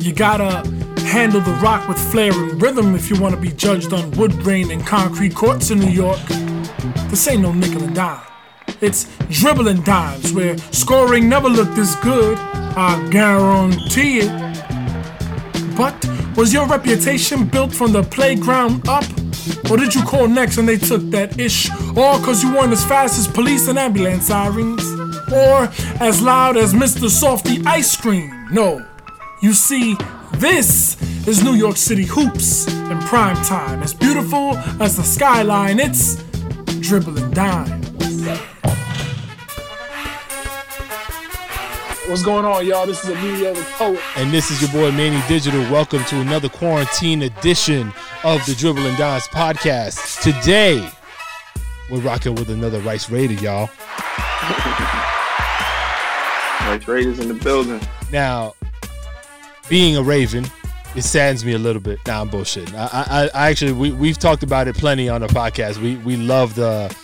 You gotta handle the rock with flair and rhythm if you wanna be judged on wood grain and concrete courts in New York. This ain't no nickel and dime. It's dribbling dimes where scoring never looked this good. I guarantee it. But was your reputation built from the playground up? Or did you call next and they took that ish? Or cause you weren't as fast as police and ambulance sirens? Or as loud as Mr. Softee Ice Cream? No. You see, this is New York City hoops in prime time. As beautiful as the skyline, it's dribbling dimes. What's going on, y'all? This is Emilio the Poet. And this is your boy Manny Digital. Welcome to another quarantine edition of the Dribbling Dimes podcast. Today, we're rocking with another Rice Raider, y'all. Rice Raiders in the building. Now, being a Raven, it saddens me a little bit. Nah, I'm bullshitting. I, I, I actually, we, we've talked about it plenty on the podcast. We, we love the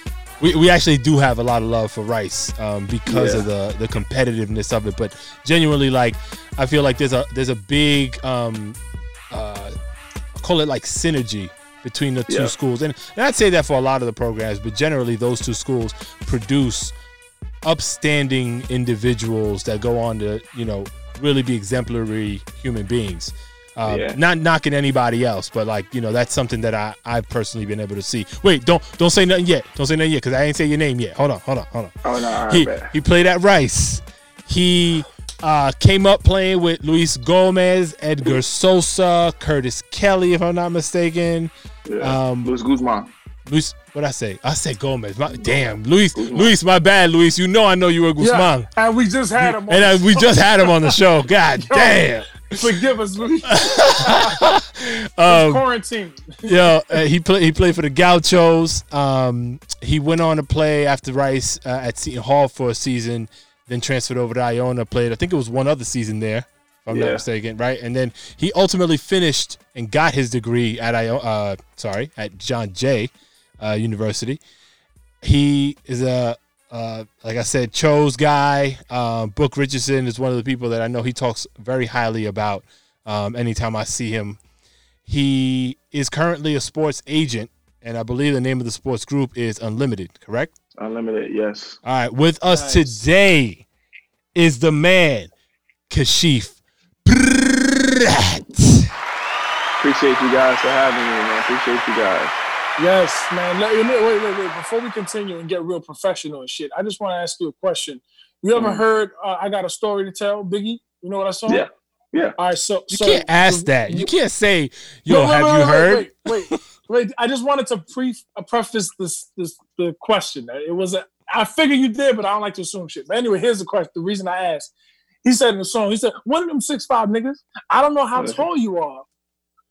we, we actually do have a lot of love for Rice um, because yeah. of the the competitiveness of it. But genuinely, like I feel like there's a there's a big um, uh, call it like synergy between the two yeah. schools, and, and I'd say that for a lot of the programs. But generally, those two schools produce upstanding individuals that go on to you know really be exemplary human beings. Um, yeah. Not knocking anybody else, but like you know, that's something that I I've personally been able to see. Wait, don't don't say nothing yet. Don't say nothing yet because I ain't say your name yet. Hold on, hold on, hold on. Oh no, he he played at Rice. He uh, came up playing with Luis Gomez, Edgar Sosa, Curtis Kelly, if I'm not mistaken. Yeah. Um, Luis Guzman. Luis, what I say? I said Gomez. My, damn, Luis, Luis, my bad, Luis. You know I know you were Guzman. Yeah, and we just had him. and we just had him on the show. God Yo, damn. Forgive us, Luis. um, quarantine. yeah, uh, he played. He played for the Gauchos. Um, he went on to play after Rice uh, at Seton Hall for a season, then transferred over to Iona. Played, I think it was one other season there, if I'm yeah. not mistaken, right? And then he ultimately finished and got his degree at Iona. Uh, sorry, at John Jay uh, University. He is a uh, like I said, Cho's guy, uh, Book Richardson is one of the people that I know he talks very highly about um, anytime I see him. He is currently a sports agent, and I believe the name of the sports group is Unlimited, correct? Unlimited, yes. All right, with us nice. today is the man, Kashif. Appreciate you guys for having me, man. Appreciate you guys. Yes, man. Wait, wait, wait, wait. Before we continue and get real professional and shit, I just want to ask you a question. You ever mm. heard uh, "I Got a Story to Tell"? Biggie, you know what I saw? Yeah, yeah. All right, so you so, can't ask that. You can't say, "Yo, wait, have wait, you wait, heard?" Wait, wait, wait, I just wanted to pre uh, preface this this the question. It was a I figure you did, but I don't like to assume shit. But anyway, here's the question. The reason I asked. He said in the song, he said, "One of them six five niggas. I don't know how tall you are,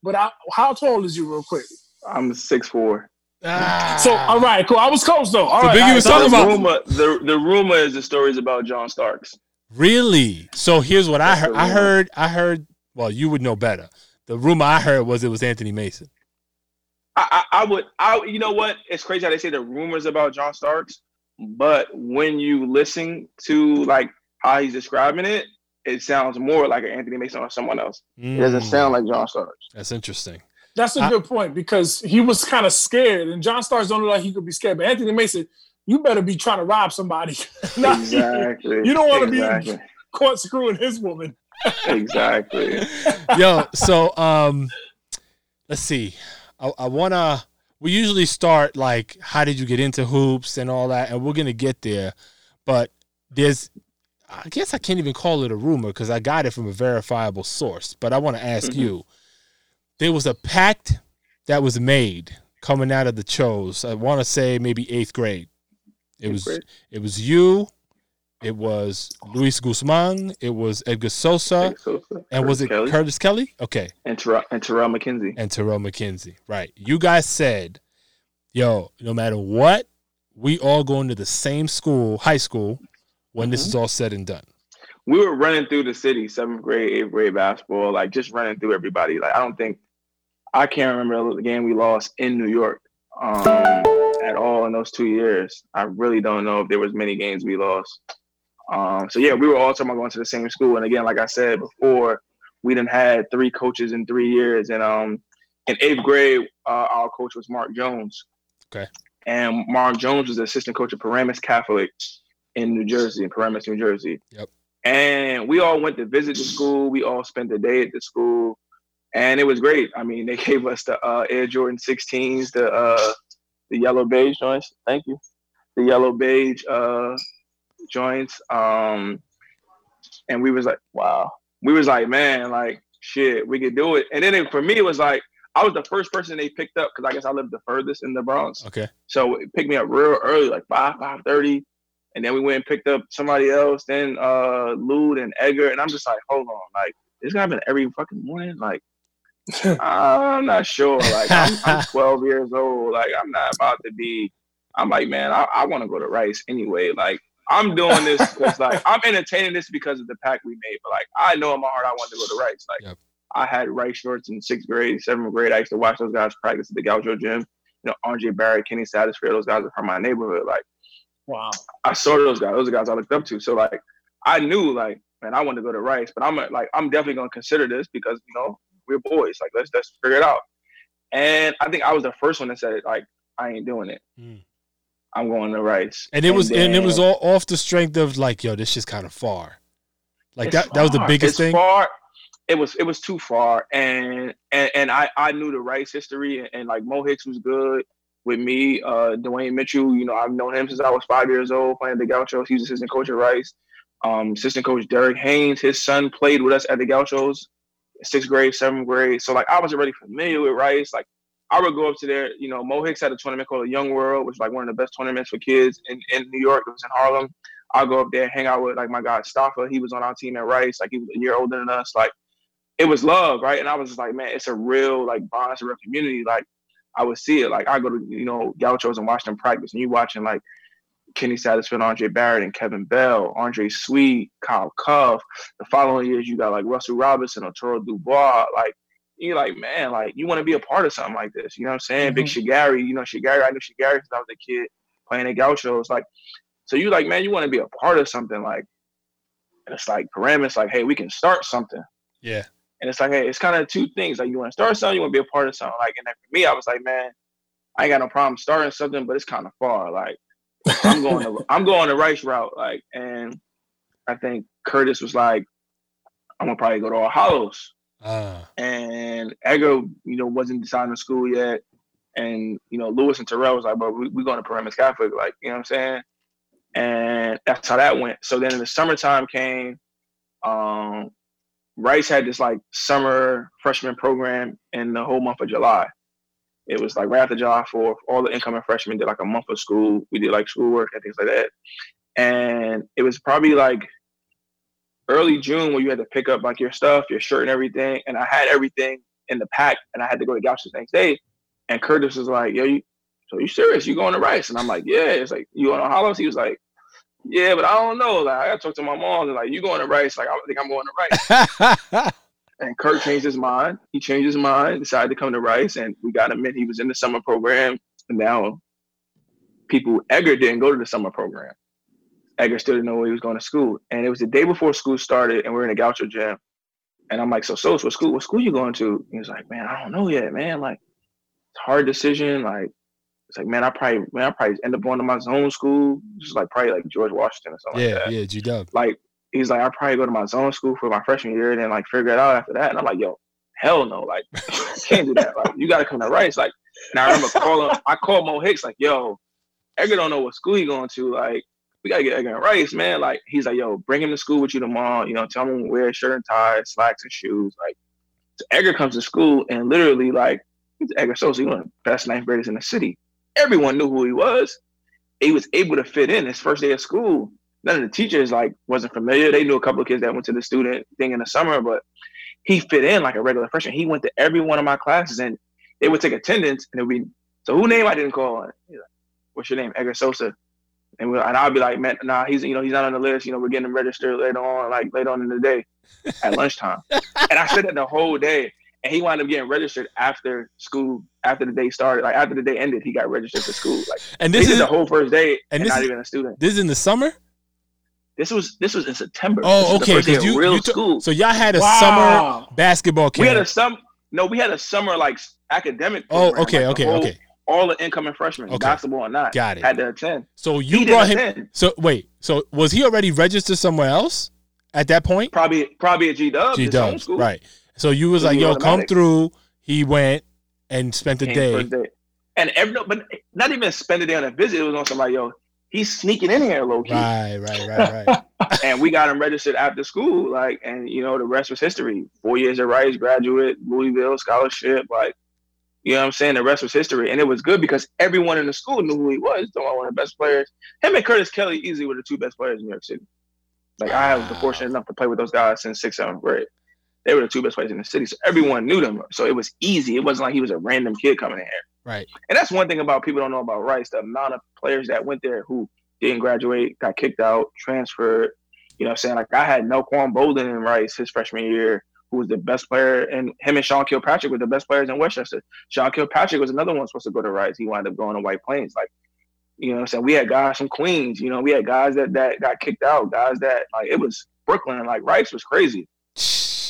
but I, how tall is you, real quick?" I'm six four. Ah. So all right, cool. I was close though. All so right, Biggie was talking the about rumor, the the rumor is the stories about John Starks. Really? So here's what That's I heard. I heard. I heard. Well, you would know better. The rumor I heard was it was Anthony Mason. I, I, I would. I you know what? It's crazy how they say the rumors about John Starks, but when you listen to like how he's describing it, it sounds more like an Anthony Mason or someone else. Mm. It doesn't mm. sound like John Starks. That's interesting. That's a I, good point because he was kind of scared, and John Starks don't look like he could be scared. But Anthony Mason, you better be trying to rob somebody. exactly. You don't want to exactly. be caught screwing his woman. exactly. Yo, so um, let's see. I, I wanna. We usually start like, how did you get into hoops and all that, and we're gonna get there. But there's I guess I can't even call it a rumor because I got it from a verifiable source. But I want to ask mm-hmm. you: there was a pact that was made coming out of the Chos. I want to say maybe eighth grade. It eighth was grade. it was you, it was Luis Guzman, it was Edgar Sosa, Edgar Sosa and Curtis was it Kelly. Curtis Kelly? Okay, and Terrell, and Terrell McKenzie. And Terrell McKenzie, right? You guys said, "Yo, no matter what, we all going to the same school, high school, when mm-hmm. this is all said and done." We were running through the city, seventh grade, eighth grade basketball, like just running through everybody. Like I don't think I can't remember the game we lost in New York um, at all in those two years. I really don't know if there was many games we lost. Um, so yeah, we were all talking about going to the same school. And again, like I said before, we done had three coaches in three years, and um, in eighth grade, uh, our coach was Mark Jones. Okay. And Mark Jones was the assistant coach of Paramus Catholic in New Jersey, in Paramus, New Jersey. Yep. And we all went to visit the school. We all spent the day at the school, and it was great. I mean, they gave us the uh, Air Jordan 16s, the uh, the yellow beige joints. Thank you. The yellow beige uh, joints. Um, and we was like, wow. We was like, man, like shit, we could do it. And then it, for me, it was like I was the first person they picked up because I guess I lived the furthest in the Bronx. Okay. So it picked me up real early, like five, five thirty. And then we went and picked up somebody else, then uh Lud and Edgar. And I'm just like, hold on, like this gonna happen every fucking morning? Like I'm not sure. Like I'm, I'm 12 years old. Like I'm not about to be. I'm like, man, I, I want to go to Rice anyway. Like I'm doing this because like I'm entertaining this because of the pack we made. But like I know in my heart I want to go to Rice. Like Yep. I had Rice shorts in sixth grade, seventh grade. I used to watch those guys practice at the Gaucho gym. You know, Andre Barrett, Kenny Satterfield, those guys are from my neighborhood. Like Wow. I saw those guys. Those are guys I looked up to. So like I knew like man, I wanted to go to Rice, but I'm like I'm definitely gonna consider this because you know we're boys. Like let's let's figure it out. And I think I was the first one that said it. Like I ain't doing it. Mm. I'm going to Rice. And it was and it was all off the strength of like, yo, this is kind of far. Like that that was the biggest It's thing. Far. It was it was too far, and and and I I knew the Rice history, and, and like Mo Hicks was good with me. Uh, Dwayne Mitchell, you know, I've known him since I was five years old playing the Gauchos. He's assistant coach at Rice. Um, assistant coach Derek Haynes, his son played with us at the Gauchos, sixth grade, seventh grade. So like I was already familiar with Rice. Like I would go up to there. You know, Mo Hicks had a tournament called the Young World, which is like one of the best tournaments for kids in, in New York. It was in Harlem. I'll go up there, and hang out with like my guy Staffa. He was on our team at Rice. Like he was a year older than us. Like it was love, right? And I was just like, man, it's a real like bond, it's a real community. Like I would see it. Like I go to you know Gauchos and watch them practice, and you watching like Kenny Satterfield, Andre Barrett, and Kevin Bell, Andre Sweet, Kyle Cuff. The following years, you got like Russell Robinson, Arturo Dubois. Like you're like, man, like you want to be a part of something like this. You know what I'm saying? Big mm-hmm. Shagari, you know Shagari. I knew Shagari since I was a kid playing at Gauchos. Like so, you like, man, you want to be a part of something like. And it's like Paramus, like, hey, we can start something. Yeah. And it's like, hey, it's kind of two things. Like you want to start something, you want to be a part of something. Like, and then for me, I was like, man, I ain't got no problem starting something, but it's kind of far. Like, I'm going to, I'm going the Rice route. Like, and I think Curtis was like, I'm gonna probably go to All Hallows. Ah. And Edgar, you know, wasn't deciding to school yet. And, you know, Lewis and Terrell was like, bro, we, we going to Paramus Catholic. Like, you know what I'm saying? And that's how that went. So then in the summertime came, um, Rice had this like summer freshman program in the whole month of July. It was like right after July 4th, all the incoming freshmen did like a month of school. We did like schoolwork and things like that. And it was probably like early June when you had to pick up like your stuff, your shirt and everything. And I had everything in the pack and I had to go to Gauchos the next day. And Curtis was like, Yo, you so you serious? You going to Rice? And I'm like, Yeah. It's like, you going to Hallows? He was like, Yeah, but I don't know. Like I gotta talk to my mom and like, you going to Rice? Like, I think I'm going to Rice. And Kurt changed his mind. He changed his mind, decided to come to Rice, and we got him in. He was in the summer program. And now people Edgar didn't go to the summer program. Edgar still didn't know where he was going to school. And it was the day before school started, and we are in a Gaucho gym. And I'm like, so so what school what school you going to? He was like, Man, I don't know yet, man. Like, it's a hard decision. Like, it's like, man, I probably man, I probably end up going to my zone school, just like probably like George Washington or something yeah, like that yeah, G Dub. like he's like, I'll probably go to my zone school for my freshman year and then like figure it out after that. And I'm like, yo, hell no, like can't do that. Like you gotta come to Rice. Like now I remember calling I called Mo Hicks, like, yo, Edgar don't know what school he going to. Like, we gotta get Edgar Rice, man. Like he's like, yo, bring him to school with you tomorrow, you know, tell him to wear shirt and tie, slacks and shoes. Like so Edgar comes to school and literally like he's Edgar Sosa, he one of the best ninth graders in the city. Everyone knew who he was. He was able to fit in his first day of school none of the teachers like wasn't familiar. They knew a couple of kids that went to the student thing in the summer, but he fit in like a regular freshman. He went to every one of my classes and they would take attendance and it would be so who name I didn't call on. Like, What's your name? Edgar Sosa. And we and I'll be like, man, nah, he's you know, he's not on the list. You know, we're getting him registered later on, like later on in the day at lunchtime. and I said that the whole day. And he wound up getting registered after school, after the day started. Like after the day ended, he got registered for school. Like And this this is the whole first day and and, this not is- even a student. this is in the summer. This was this was in September. Oh, okay. You, real you t- school. so y'all had a Wow. summer basketball camp. we had a some no, we had a summer like academic. oh, okay, like, okay, whole- okay. All the incoming freshmen, Okay. basketball and not, Got it. had to attend. So you didn't brought him. attend. So wait. So was he already registered somewhere else at that point? Probably probably at G Dub. G Dubs, right? So you was So like, he "Yo, was come through." He went and spent the day. day. And every but not even spend a day on a visit. It was on somebody, yo, he's sneaking in here low key. Right, right, right, right. and we got him registered after school, like, and you know, the rest was history. Four years at Rice, graduate, Louisville scholarship, like, you know what I'm saying? The rest was history. And it was good because everyone in the school knew who he was. Though one of the best players. Him and Curtis Kelly easily were the two best players in New York City. Like I was fortunate enough to play with those guys since sixth, seventh grade. They were the two best players in the city. So everyone knew them. So it was easy. It wasn't like he was a random kid coming in here. Right. And that's one thing about people don't know about Rice, the amount of players that went there who didn't graduate, got kicked out, transferred. You know what I'm saying? Like I had Melquan Bolden in Rice his freshman year, who was the best player, and him and Sean Kilpatrick were the best players in Westchester. Sean Kilpatrick was another one supposed to go to Rice. He wound up going to White Plains. Like, you know what I'm saying? We had guys from Queens, you know, we had guys that that got kicked out, guys that like it was Brooklyn, like Rice was crazy.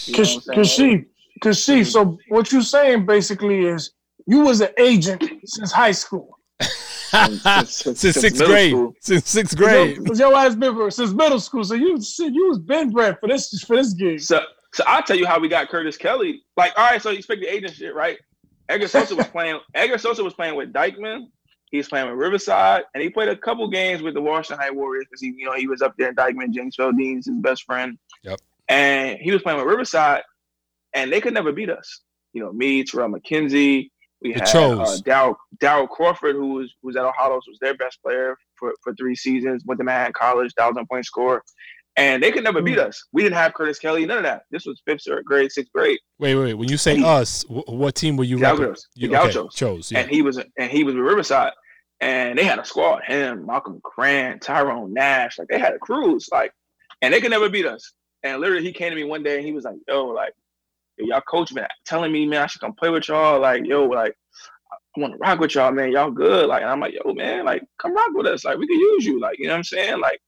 You know Cause, cause she, cause she. Mm-hmm. So what you're saying basically is you was an agent since high school. Since- since- since, since sixth grade. school. Since sixth grade. Cause your ass been for- since middle school. So you, shit, you was been bred for this for this gig. So, so I'll tell you how we got Curtis Kelly. Like, all right, so you expect the agent shit, right? Edgar Sosa was playing. Edgar Sosa was playing with Dyckman. He was playing with Riverside, and he played a couple games with the Washington High Warriors because he, you know, he was up there in Dyckman. James Feldeine's his best friend. Yep. And he was playing with Riverside, and they could never beat us. You know, me, Terrell McKenzie. We The had uh, Crawford, who was who was at Ohio, was their best player for, for three seasons. Went to Manhattan College, thousand point scorer, and they could never beat us. We didn't have Curtis Kelly, none of that. This was fifth grade, sixth grade, Wait, wait, wait. When you say He- us, wh- what team were you? Gauchos. You, The Gauchos. Chose. Yeah. and he was and he was with Riverside, and they had a squad. Him, Malcolm Grant, Tyrone Nash, like they had a cruise, like, and they could never beat us. And literally, he came to me one day and he was like, "Yo, like, y'all coach been telling me, man, I should come play with y'all. Like, yo, like, I want to rock with y'all, man. Y'all good. Like, and I'm like, yo, man, like, come rock with us. Like, we can use you. Like, you know what I'm saying? Like,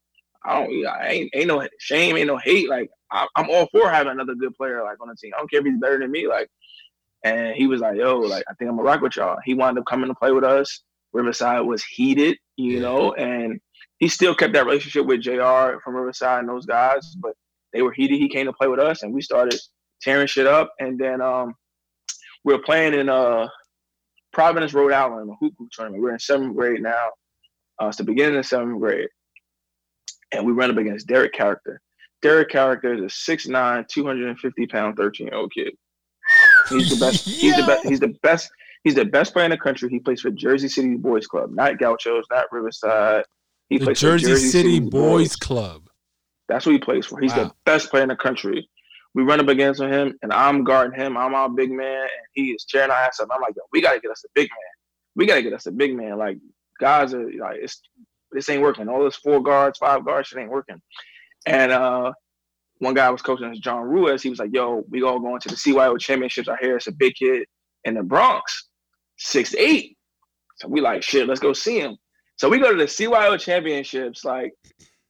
I don't, I ain't, ain't no shame, ain't no hate. Like, I, I'm all for having another good player like on the team. I don't care if he's better than me. Like, and he was like, yo, like, I think I'm gonna rock with y'all. He wound up coming to play with us. Riverside was heated, you know, and he still kept that relationship with JR from Riverside and those guys, but they were heated. He came to play with us and we started tearing shit up. And then um we were playing in uh Providence, Rhode Island, a hoop hoop tournament. We're in seventh grade now. Uh, it's the beginning of seventh grade. And we run up against Derrick Caracter. Derrick Caracter is a 6'9, 250 pound, 13 year old kid. He's the best. He's the best. He's the best. He's the best player in the country. He plays for Jersey City Boys Club, not Gauchos, not Riverside. He the plays Jersey, for City Boys Club. That's what he plays for. He's Wow. the best player in the country. We run up against him, and I'm guarding him. I'm our big man, and he is tearing our ass up. I'm like, yo, we gotta get us a big man. We gotta get us a big man. Like guys are like, it's this ain't working. All this four guards, five guards, shit ain't working. And uh, one guy was coaching us, John Ruiz. He was like, yo, we all going to the CYO championships. I hear it's a big kid in the Bronx, six eight. So we like, shit, let's go see him. So we go to the CYO championships, like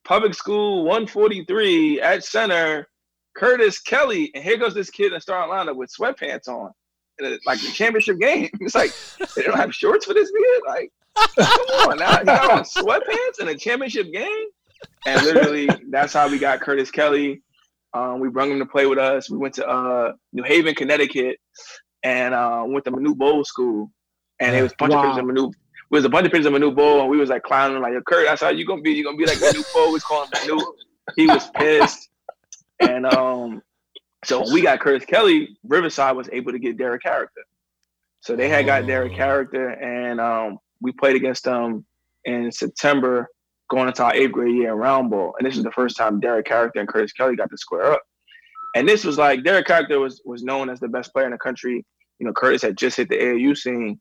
public school 143 at center, Curtis Kelly, and here goes this kid in the starting lineup with sweatpants on. It- like the championship game. It's like they don't have shorts for this kid. Like, come on now. Got on sweatpants in a championship game. And literally that's how we got Curtis Kelly. Um, we brought him to play with us. We went to uh, New Haven, Connecticut, and uh, went to Manute Bol School. And it was a bunch Wow. of pictures of Manu. It was a bunch of pictures of Manute Bol, and we was like clowning like, "Yo, Kurt, that's how you gonna be. You gonna be like Manute Bol." We calling Manu. He was pissed, and um, so we got Curtis Kelly, Riverside was able to get Derrick Caracter. So they had got Derrick Oh. Caracter, and um, we played against them in September, going into our eighth grade year in round ball. And this was the first time Derrick Caracter and Curtis Kelly got to square up. And this was like Derrick Caracter was was known as the best player in the country. You know, Curtis had just hit the AAU scene,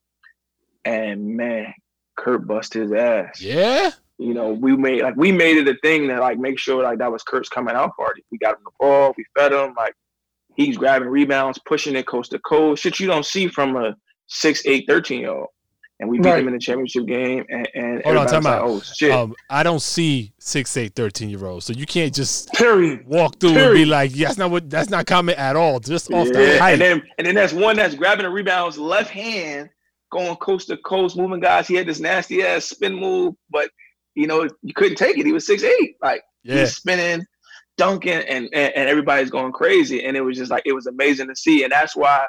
and man, Kurt bust his ass. Yeah. You know, we made like we made it a thing to like make sure like that was Kurt's coming out party. We got him the ball, we fed him, like he's grabbing rebounds, pushing it coast to coast. Shit you don't see from a 6'8, 13 year old. and we beat right. them in the championship game. And, and hold on, time like, out. Oh shit! Um, I don't see six, eight, 13 year olds, so you can't just period walk through period. and be like, yeah, that's not what that's not comment at all. Just off yeah. the height. And then and then that's one that's grabbing the rebounds left hand, going coast to coast, moving guys. He had this nasty ass spin move, but you know you couldn't take it. He was six eight, like yeah. he's spinning. Dunking and, and, and everybody's going crazy, and it was just like it was amazing to see, and that's why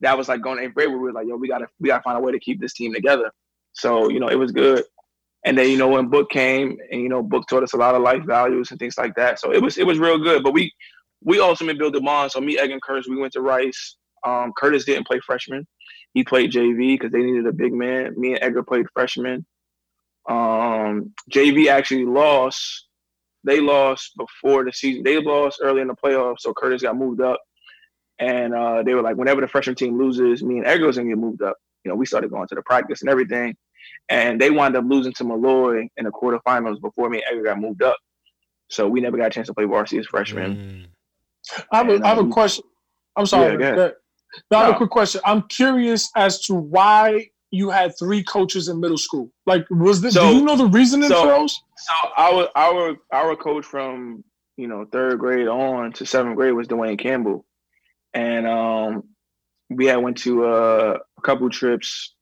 that was like going eighth grade where we were like, yo, we gotta we gotta find a way to keep this team together. So you know, it was good. And then you know when book came, and you know book taught us a lot of life values and things like that. So it was it was real good. But we we ultimately built a bond. So me, Egg, and Curtis, we went to Rice. Um, Curtis didn't play freshman. He played JV because they needed a big man. Me and Edgar played freshman. Um, JV actually lost. They lost before the season. They lost early in the playoffs, so Curtis got moved up. And uh, they were like, whenever the freshman team loses, me and Edgar's gonna get moved up. You know, we started going to the practice and everything. And they wound up losing to Molloy in the quarterfinals before me and Edgar got moved up. So we never got a chance to play varsity as freshmen. Mm. I, have a, and, I have a um, question. I'm sorry. Yeah, no, I have a quick question. I'm curious as to why you had three coaches in middle school. Like, was this? So, do you know the reasoning so, for those? So our our our coach from you know third grade on to seventh grade was Dwayne Campbell, and um, we had went to uh, a couple trips,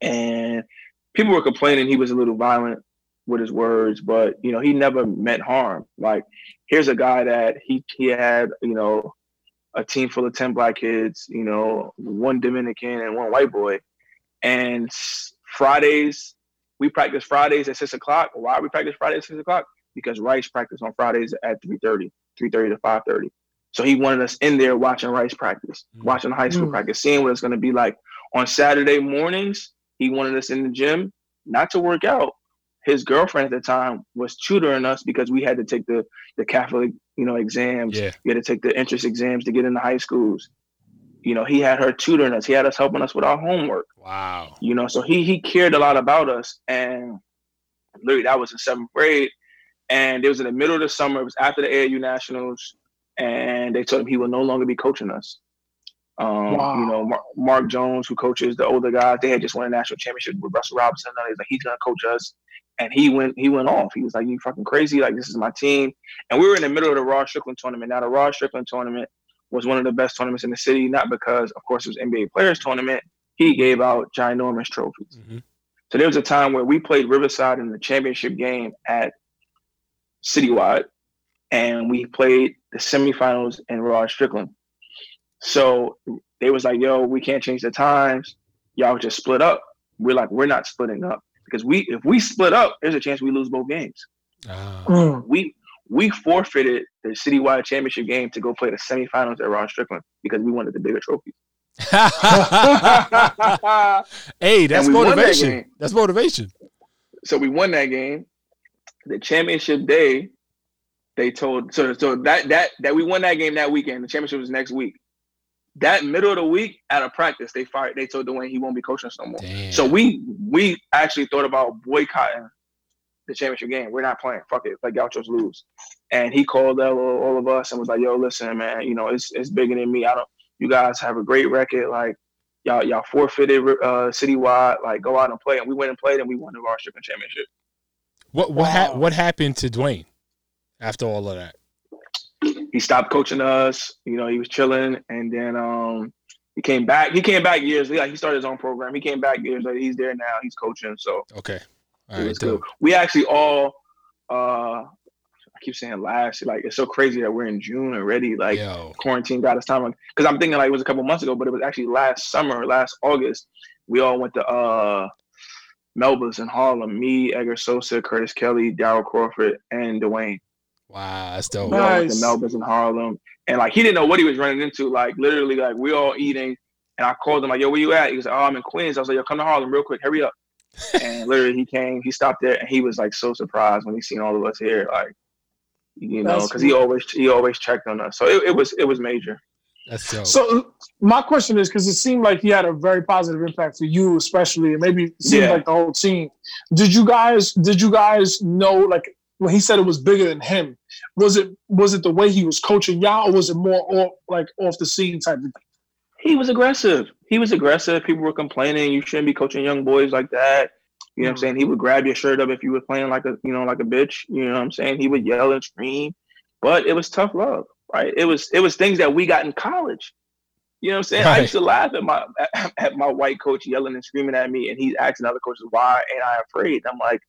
and people were complaining he was a little violent with his words, but you know he never meant harm. Like here's a guy that he he had you know a team full of ten black kids, you know one Dominican and one white boy, and Fridays we practice Fridays at six o'clock. Why we practice Fridays at six o'clock? Because Rice practice on Fridays at 3.30, 3.30 to 5.30. So he wanted us in there watching Rice practice, mm. watching high school mm. practice, seeing what it's going to be like. On Saturday mornings, he wanted us in the gym, not to work out. His girlfriend at the time was tutoring us because we had to take the the Catholic, you know, exams. Yeah. We had to take the entrance exams to get into high schools. You know, he had her tutoring us. He had us helping us with our homework. Wow. You know, so he he cared a lot about us. And literally, that was in seventh grade. And it was in the middle of the summer. It was after the AAU Nationals and they told him he will no longer be coaching us. Um, wow. You know, Mark, Mark, Jones, who coaches the older guys, they had just won a national championship with Russell Robinson. And he's like, he's gonna coach us, and he went he went off. He was like, "You fucking crazy! Like this is my team." And we were in the middle of the Rod Strickland tournament. Now the Rod Strickland tournament was one of the best tournaments in the city, not because, of course, it was NBA Players Tournament. He gave out ginormous trophies. Mm-hmm. So there was a time where we played Riverside in the championship game at Citywide, and we played the semifinals in Rod Strickland. So they was like, "Yo, we can't change the times. Y'all just split up." We're like, "We're not splitting up because we if we split up, there's a chance we lose both games." Oh. We we forfeited the citywide championship game to go play the semifinals at Rod Strickland because we wanted the bigger trophy. hey, that's motivation. That that's motivation. So we won that game. The championship day, they told so so that that that we won that game that weekend. The championship was next week. That middle of the week out of practice, they fired. They told Dwayne he won't be coaching us no more. Damn. So we we actually thought about boycotting the championship game. We're not playing. Fuck it. Let just lose. And he called all, all of us and was like, "Yo, listen, man. You know, it's it's bigger than me. I don't. You guys have a great record. Like, y'all y'all forfeited uh, citywide. Like, go out and play. And we went and played, and we won the Strickland championship. What what ha- what happened to Dwayne? after all of that? He stopped coaching us. You know, he was chilling, and then um, he came back. He came back years later. He started his own program. He came back years later. He's there now. He's coaching. So okay, all right. Good. We actually all. Uh, I keep saying last. Like it's so crazy that we're in June already. Like Yo. quarantine got us time. Because I'm thinking like it was a couple months ago, but it was actually last summer, last August. We all went to uh Melba's in Harlem. Me, Edgar Sosa, Curtis Kelly, Daryl Crawford, and Dwayne. Wow, that's dope. Nice. The Melbourne's in Harlem, and like he didn't know what he was running into. Like literally, like we all eating, and I called him like, "Yo, where you at?" He was like, "Oh, I'm in Queens." I was like, "Yo, come to Harlem real quick, hurry up." And literally, he came. He stopped there, and he was like so surprised when he seen all of us here. Like, you know, because he always he always checked on us. So it, it was it was major. That's dope. So my question is because it seemed like he had a very positive impact for you, especially, and maybe it seemed yeah. like the whole team. Did you guys did you guys know like when he said it was bigger than him, was it was it the way he was coaching y'all, or was it more off like off the scene type of thing? He was aggressive. He was aggressive. People were complaining you shouldn't be coaching young boys like that. You know what I'm mm-hmm. saying? He would grab your shirt up if you were playing like a you know like a bitch. You know what I'm saying? He would yell and scream, but it was tough love, right? It was it was things that we got in college. You know what I'm saying? I used to laugh at my at my white coach yelling and screaming at me, and he's asking other coaches why ain't I afraid? I'm like,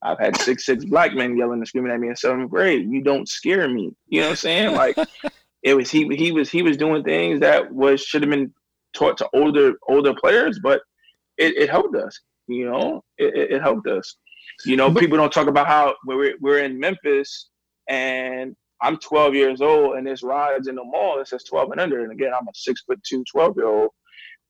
I've had six six black men yelling and screaming at me in seventh grade. You don't scare me. You know what I'm saying? Like it was he he was he was doing things that was should have been taught to older older players, but it, it helped us. You know, it, it, helped us. You know, people don't talk about how we're we're in Memphis and I'm 12 years old and this rides in the mall that says 12 and under. And again, I'm a six foot two, 12 year old.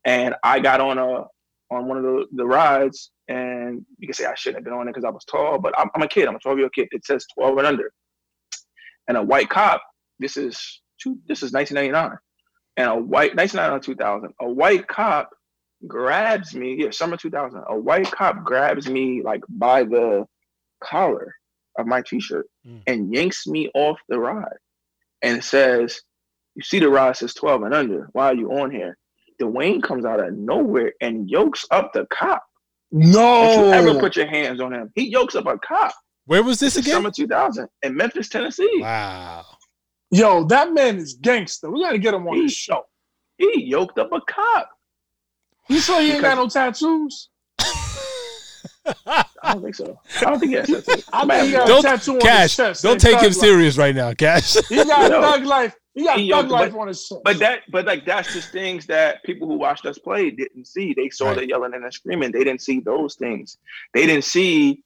And I got on a on one of the, the rides and you can say I shouldn't have been on it because I was tall, but I'm, I'm a kid. I'm a 12 year old kid. It says 12 and under. And a white cop, this is two, this is 1999. And a white 1999 2000, a white cop grabs me, yeah, summer 2000. A white cop grabs me like by the collar of my t-shirt Mm. and yanks me off the ride. And says, You see the ride says 12 and under. Why are you on here? Dwayne comes out of nowhere and yokes up the cop. Don't you ever put your hands on him. He yokes up a cop. Where was this This again? summer 2000 in Memphis, Tennessee. Wow. Yo, that man is gangster. We gotta get him on the show. He yoked up a cop. You sure he ain't got no tattoos? I don't think so. I don't think he has tattoos. I think he got Don't- a tattoo on Cash, his chest. don't take him Life. serious right now, Cash. He got No. thug life. He got He thug yoked- life but- on his chest. But that, but like that's just things that people who watched us play didn't see. They saw Right. the yelling and the screaming. They didn't see those things. They didn't see,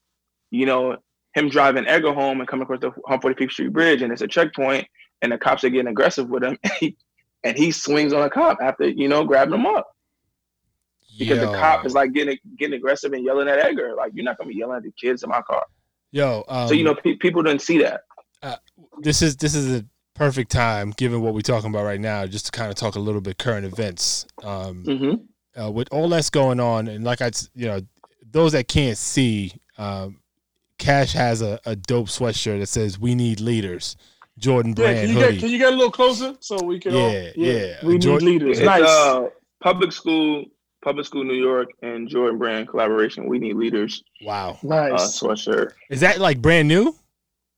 you know, him driving Edgar home and coming across the 145th Street Bridge, and it's a checkpoint, and the cops are getting aggressive with him, and he swings on a cop after you know grabbing him up because Yo. the cop is like getting getting aggressive and yelling at Edgar. Like you're not gonna be yelling at the kids in my car. Yo, um, so you know, pe- people didn't see that. this is this is a perfect time, given what we're talking about right now, just to kind of talk a little bit current events. Um, Mm-hmm. uh, with all that's going on, and like I, you know, those that can't see, um, Cash has a, a dope sweatshirt that says "We need leaders." Jordan yeah, brand can you, hoodie. get, can you get a little closer so we can? all- Yeah, yeah. We Jor- need leaders. It's nice. uh, public school, public school New York, and Jordan Brand collaboration. We need leaders. wow, Uh, nice. sweatshirt. is that like brand new,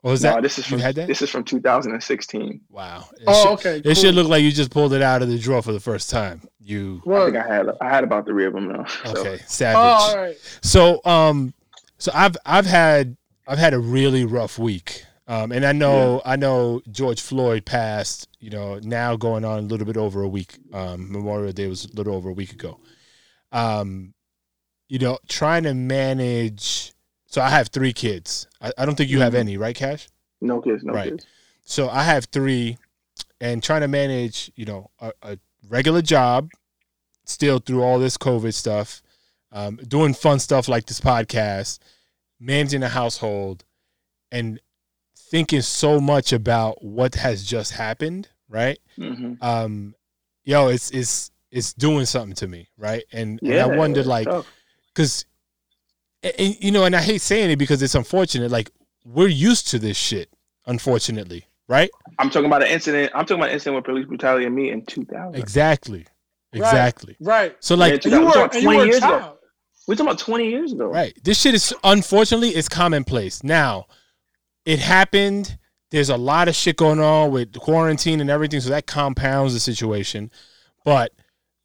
or is No, that this is from that? this is from 2016. wow. It oh, should, okay. it should look like you just pulled it out of the drawer for the first time. You I think I had I had about three of them now. So, okay? Oh, Savage. all right. So um so I've I've had I've had a really rough week. Um and I know I know George Floyd passed, you know, now going on a little bit over a week. Um Memorial Day was a little over a week ago. Um you know, trying to manage so I have three kids. I, I don't think you have Mhm. any, right, Cash? no kids, no Right. kids. So I have three, and trying to manage, you know, a, a regular job, still through all this COVID stuff, um, doing fun stuff like this podcast, managing a household, and thinking so much about what has just happened. Right? hmm Um, yo, it's it's it's doing something to me, right? And, Yeah, and I wondered, like, because you know and i hate saying it because it's unfortunate like we're used to this shit unfortunately right I'm talking about an incident. I'm talking about an incident with police brutality and me in 2000. exactly exactly Right. so like Yeah, you We're were, talking and you 20 were a years ago. We're talking about 20 years ago. right this shit is unfortunately it's commonplace now it happened there's a lot of shit going on with quarantine and everything so that compounds the situation but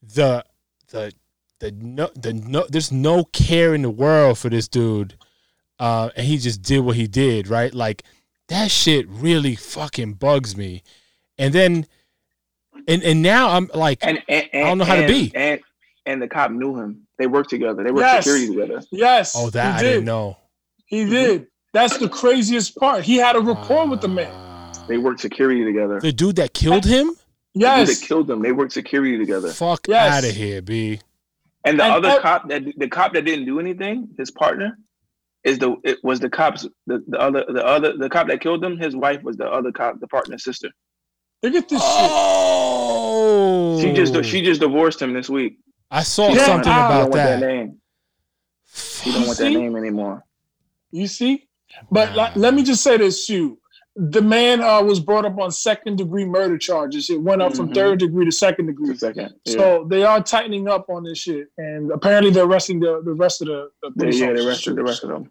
the the the no the no there's no care in the world for this dude uh and he just did what he did right like that shit really fucking bugs me and then and and now i'm like And, and, and I don't know how to be. And and the cop knew him. They worked together. They worked Yes. security together. Yes. oh that he i did. didn't know He did. That's the craziest part. He had a rapport with the man. Ah. They worked security together. the dude that killed him The dude Yes. that killed them. They worked security together. fuck Yes. out of here b And the And other ev- cop that the cop that didn't do anything, his partner, is the it was the cops the, the other the other the cop that killed him. His wife was the other cop, the partner's sister. Look at this oh She just she just divorced him this week. i saw She something she about that that name. She don't want that name anymore. You see? But Wow. like, let me just say this to you. the man uh, was brought up on second degree murder charges. It went up mm-hmm. from third degree to second degree. Second, yeah. So they are tightening up on this shit, and apparently they're arresting the, the rest of the, the yeah, they arrested the rest of them.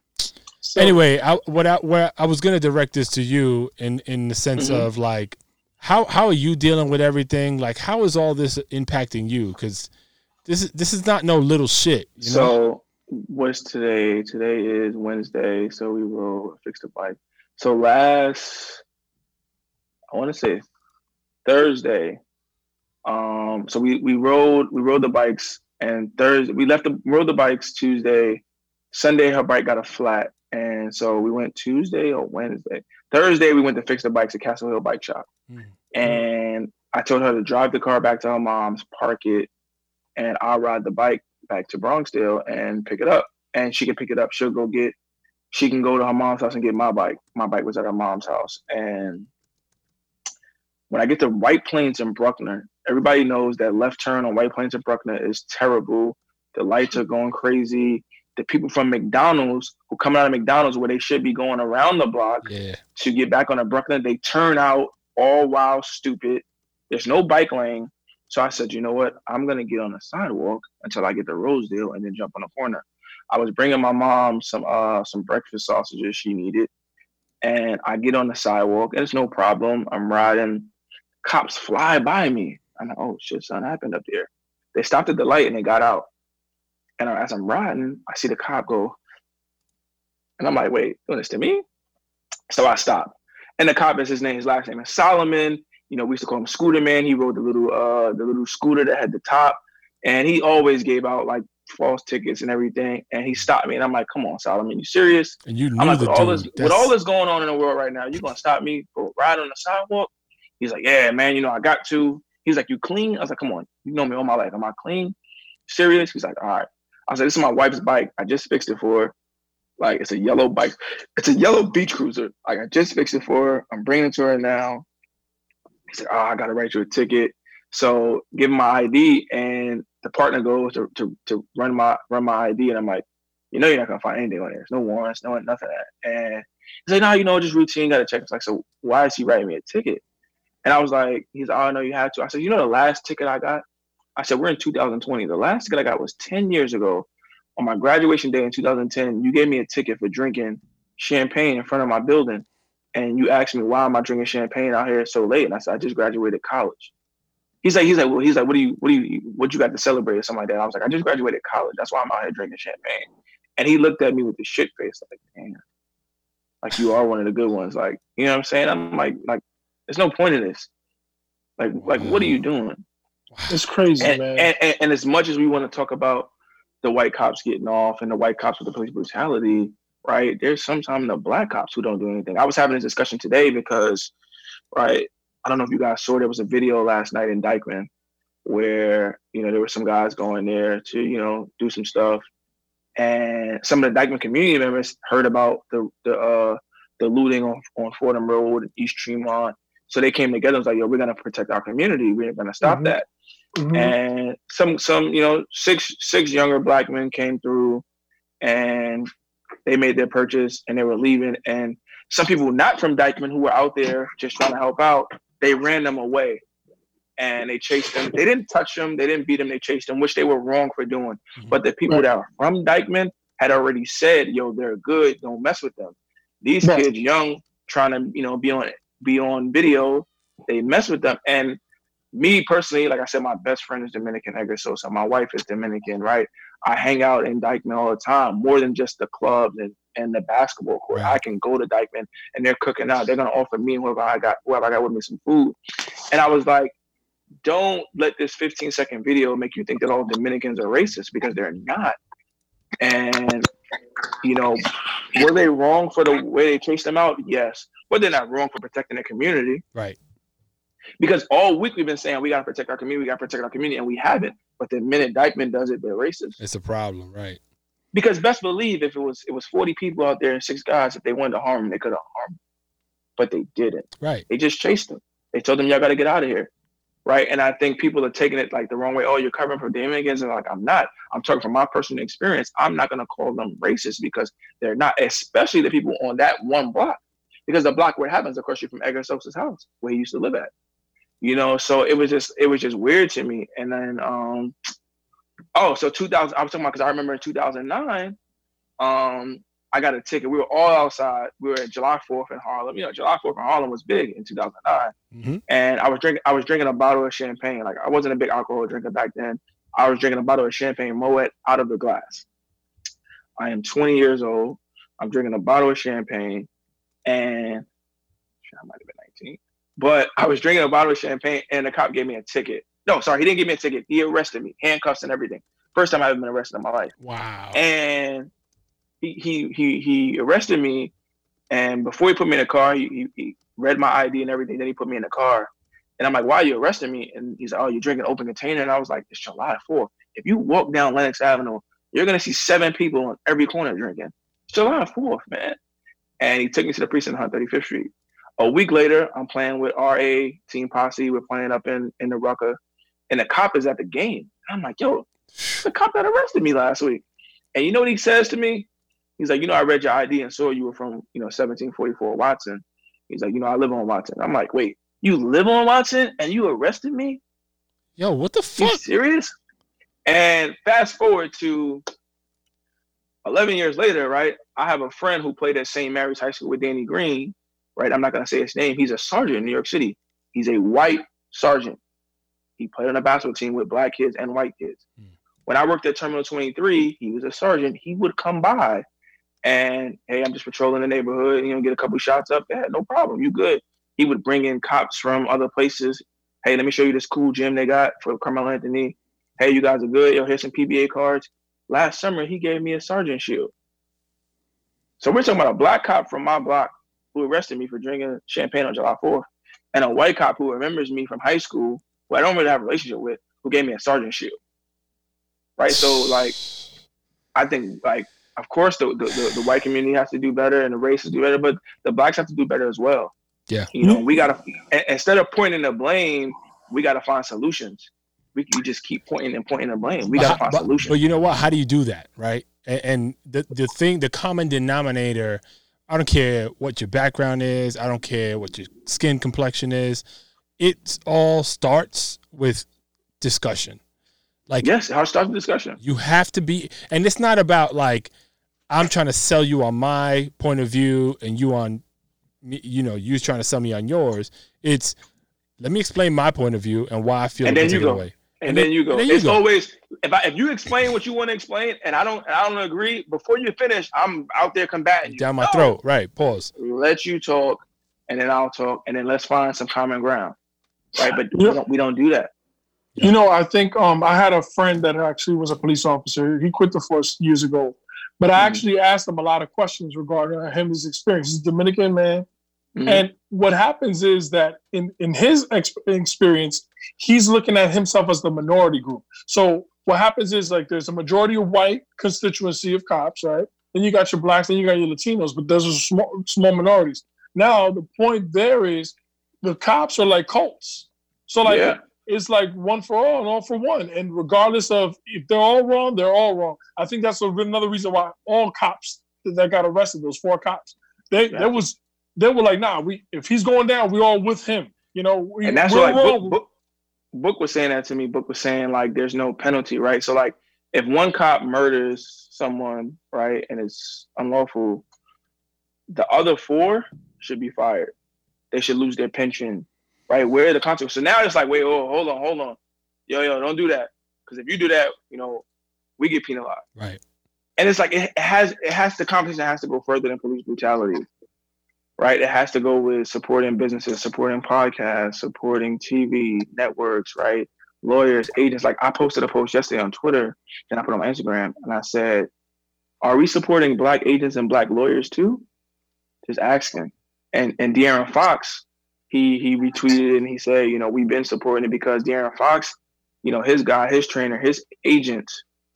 So, anyway, I, what I where I was gonna direct this to you in in the sense mm-hmm. of like how how are you dealing with everything? Like how is all this impacting you? Because this is this is not no little shit. You know? What's today? Today is Wednesday, so we will fix the bike. So last, I want to say Thursday. Um, so we we rode we rode the bikes and Thursday we left the rode the bikes Tuesday. Sunday her bike got a flat, and so we went Tuesday or Wednesday. Thursday we went to fix the bikes at Castle Hill Bike Shop, mm-hmm. and I told her to drive the car back to her mom's, park it, and I'll ride the bike back to Bronxdale and pick it up. And she can pick it up. She'll go get. She can go to her mom's house and get my bike. My bike was at her mom's house, and when I get to White Plains in Bruckner, everybody knows that left turn on White Plains in Bruckner is terrible. The lights are going crazy. The people from McDonald's who come out of McDonald's where they should be going around the block yeah. to get back on the Bruckner, they turn out all wild, stupid. There's no bike lane. So I said, you know what? I'm gonna get on the sidewalk until I get to Rosedale and then jump on the corner. I was bringing my mom some uh some breakfast sausages she needed, and I get on the sidewalk and it's no problem. I'm riding, cops fly by me. I'm like, oh shit, something happened up there. They stopped at the light and they got out. And as I'm riding, I see the cop go, and I'm like, wait, doing this to me? So I stop. And the cop is his name, his last name is Solomon you know, we used to call him Scooter Man. He rode the little uh the little scooter that had the top, and he always gave out like false tickets and everything. And he stopped me, and I'm like, "Come on, Solomon, you serious?" And you knew I'm like, with all this with all this going on in the world right now, you gonna stop me for ride on the sidewalk? He's like, "Yeah, man, you know I got to." He's like, "You clean?" I was like, "Come on, you know me all my life. Am I clean? Serious?" He's like, "All right." I said, like, "This is my wife's bike. I just fixed it for her. Like it's a yellow bike. It's a yellow beach cruiser. Like I just fixed it for her. I'm bringing it to her now. He said, "Oh, I got to write you a ticket." So give him my ID, and the partner goes to, to, to run my run my ID, and I'm like, "You know, you're not gonna find anything on there. There's no warrants, no nothing that." And he's like, "No, you know, just routine. Got to check." It's like, so why is he writing me a ticket? And I was like, "He's, oh, I know you had to." I said, "You know, the last ticket I got." I said, "We're in 2020. The last ticket I got was 10 years ago. On my graduation day in 2010, you gave me a ticket for drinking champagne in front of my building." And you asked me why am I drinking champagne out here so late, and I said I just graduated college. He's like, he's like, well, he's like, what do you, what do you, what you got to celebrate or something like that? I was like, I just graduated college. That's why I'm out here drinking champagne. And he looked at me with the shit face, like, damn, like you are one of the good ones. Like, you know what I'm saying? I'm like, like, there's no point in this. Like, like, what are you doing? It's crazy, and, man. And, and, and as much as we want to talk about the white cops getting off and the white cops with the police brutality, right? There's sometimes the black cops who don't do anything. I was having this discussion today because, right, I don't know if you guys saw there was a video last night in Dyckman where, you know, there were some guys going there to, you know, do some stuff. And some of the Dyckman community members heard about the the uh the looting on, on Fordham Road, East Tremont. So they came together and was like, yo, we're gonna protect our community. We're gonna stop mm-hmm. that. Mm-hmm. And some some, you know, six six younger black men came through and they made their purchase and they were leaving. And some people not from Dyckman who were out there just trying to help out, they ran them away and they chased them. They didn't touch them, they didn't beat them, they chased them, which they were wrong for doing. Mm-hmm. But the people right. that are from Dyckman had already said, yo, they're good, don't mess with them. These right. kids young trying to, you know, be on be on video, they mess with them. And me personally, like I said, my best friend is Dominican Edgar Sosa. My wife is Dominican, right? I hang out in Dyckman all the time, more than just the clubs and, and the basketball court. Right. I can go to Dyckman and they're cooking out. They're gonna offer me whoever I got, whoever I got with me some food. And I was like, don't let this 15 second video make you think that all Dominicans are racist because they're not. And you know, were they wrong for the way they chased them out? Yes. But they're not wrong for protecting their community. Right. Because all week we've been saying we gotta protect our community, we gotta protect our community, and we haven't. But the minute Dyckman does it, they're racist. It's a problem, right? Because best believe if it was it was 40 people out there and six guys, if they wanted to harm them, they could have harmed them. But they didn't. Right. They just chased them. They told them y'all gotta get out of here. Right. And I think people are taking it like the wrong way. Oh, you're covering for Dominicans. And like, I'm not. I'm talking from my personal experience. I'm not gonna call them racist because they're not, especially the people on that one block. because the block where it happens, of course, you're from Edgar Stokes' house where he used to live at. You know, so it was just it was just weird to me. And then um oh, so 2000 I was talking about because I remember in 2009, um, I got a ticket. We were all outside. We were at July 4th in Harlem. You know, July 4th in Harlem was big in 2009. Mm-hmm. And I was drinking I was drinking a bottle of champagne. Like I wasn't a big alcohol drinker back then. I was drinking a bottle of champagne Moet out of the glass. I am 20 years old. I'm drinking a bottle of champagne and I might have been 19. But I was drinking a bottle of champagne and the cop gave me a ticket. No, sorry, he didn't give me a ticket. He arrested me, handcuffs and everything. First time I've been arrested in my life. Wow. And he he he he arrested me, and before he put me in a car, he, he, he read my ID and everything. Then he put me in the car, and I'm like, "Why are you arresting me?" And he's like, "Oh, you're drinking open container." And I was like, "It's July 4th. If you walk down Lenox Avenue, you're gonna see seven people on every corner drinking. It's July 4th, man." And he took me to the precinct on 35th Street. A week later, I'm playing with RA Team Posse. We're playing up in in the Rucker, and the cop is at the game. I'm like, "Yo, the cop that arrested me last week." And you know what he says to me? He's like, "You know, I read your ID and saw you were from you know 1744 Watson." He's like, "You know, I live on Watson." I'm like, "Wait, you live on Watson and you arrested me?" Yo, what the fuck? You serious? And fast forward to 11 years later, right? I have a friend who played at St. Mary's High School with Danny Green, right? I'm not going to say his name. He's a sergeant in New York City. He's a white sergeant. He played on a basketball team with black kids and white kids. Hmm. When I worked at Terminal 23, he was a sergeant. He would come by and, hey, I'm just patrolling the neighborhood, you know, get a couple shots up. Yeah, no problem. You good. He would bring in cops from other places. Hey, let me show you this cool gym they got for Carmelo Anthony. Hey, you guys are good. Yo, here's some PBA cards. Last summer, he gave me a sergeant shield. So we're talking about a black cop from my block who arrested me for drinking champagne on July 4th, and a white cop who remembers me from high school, who I don't really have a relationship with, who gave me a sergeant shield. Right. So like, I think like, of course, the, the, the, the white community has to do better and the races do better, but the blacks have to do better as well. Yeah. You know, we gotta instead of pointing the blame, we gotta find solutions. We, just keep pointing and pointing the blame. We gotta find but, solutions. But you know what? How do you do that, right? And, and the the thing, the common denominator I don't care what your background is. I don't care what your skin complexion is. It all starts with discussion. Like yes, how starts the discussion. You have to be, and it's not about like I'm trying to sell you on my point of view and you on, you know, you trying to sell me on yours. It's let me explain my point of view and why I feel. And then you go. Way. And, and then, then, you go. Then you it's go. always if I, if you explain what you want to explain and I don't I don't agree before you finish, I'm out there combating you. Down my no. throat. Right. Pause. Let you talk, and then I'll talk, and then let's find some common ground. Right. But we don't, we don't do that. You know, I think um, I had a friend that actually was a police officer. He quit the force years ago, but I mm-hmm. actually asked him a lot of questions regarding him, his experience. He's a Dominican man, mm-hmm. and what happens is that in in his ex- experience, he's looking at himself as the minority group. So what happens is like there's a majority of white constituency of cops, right? Then you got your blacks, then you got your Latinos, but those are small small minorities. Now the point there is the cops are like cults. So like yeah. it's like one for all and all for one. And regardless of if they're all wrong, they're all wrong. I think that's another reason why all cops that got arrested, those four cops, they yeah. there was they were like, nah, we if he's going down, we all with him. You know, we, and that's why Book, Book, Book was saying that to me. Book was saying like, there's no penalty, right? So like, if one cop murders someone, right, and it's unlawful, the other four should be fired. They should lose their pension, right? Where are the consequences? So now it's like, wait, oh, hold on, hold on, yo, yo, don't do that, because if you do that, you know, we get penalized, right? And it's like it has it has the conversation has to go further than police brutality right? It has to go with supporting businesses, supporting podcasts, supporting TV networks, right? Lawyers, agents. Like I posted a post yesterday on Twitter and I put on Instagram and I said, Are we supporting black agents and black lawyers too? Just asking. And and De'Aaron Fox, he he retweeted and he said, you know, we've been supporting it because De'Aaron Fox, you know, his guy, his trainer, his agent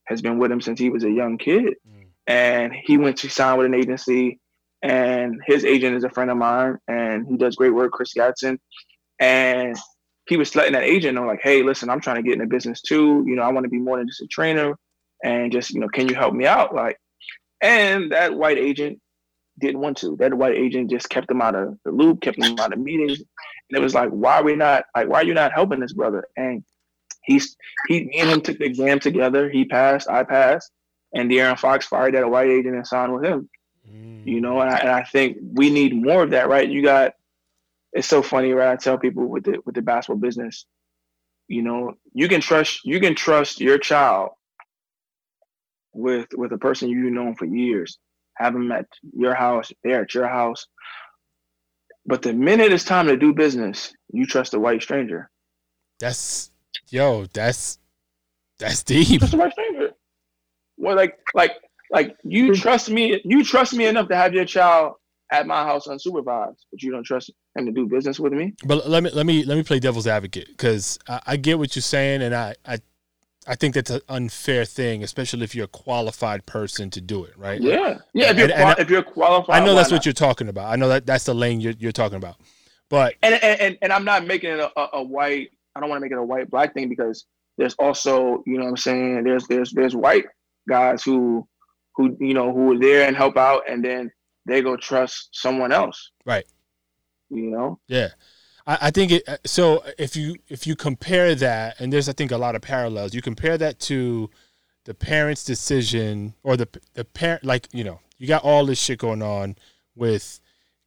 has been with him since he was a young kid. Mm. And he went to sign with an agency and his agent is a friend of mine, and he does great work, Chris Gaston. And he was letting that agent know, like, hey, listen, I'm trying to get in the business too. You know, I want to be more than just a trainer, and just you know, can you help me out? Like, and that white agent didn't want to. That white agent just kept him out of the loop, kept him out of meetings. And it was like, why are we not like why are you not helping this brother? And he's he me and him took the exam together. He passed, I passed, and De'Aaron Fox fired that white agent and signed with him. Mm. You know, and I, and I think we need more of that, right? You got it's so funny, right? I tell people with the with the basketball business, you know, you can trust you can trust your child with with a person you've known for years, have them at your house, they're at your house. But the minute it's time to do business, you trust a white stranger. That's yo, that's that's deep. Trust a white stranger. Well, like like like you trust me, you trust me enough to have your child at my house unsupervised, but you don't trust him to do business with me. But let me let me let me play devil's advocate because I, I, get what you're saying, and I, I I think that's an unfair thing, especially if you're a qualified person to do it, right? Yeah, yeah. If you're and, and if you're qualified, I know that's not? what you're talking about. I know that that's the lane you're, you're talking about. But and and and I'm not making it a, a, a white. I don't want to make it a white black thing because there's also you know what I'm saying. There's there's there's white guys who who you know who are there and help out, and then they go trust someone else. Right. You know. Yeah. I, I think it. So if you if you compare that, and there's I think a lot of parallels. You compare that to the parents' decision, or the the parent, like you know, you got all this shit going on with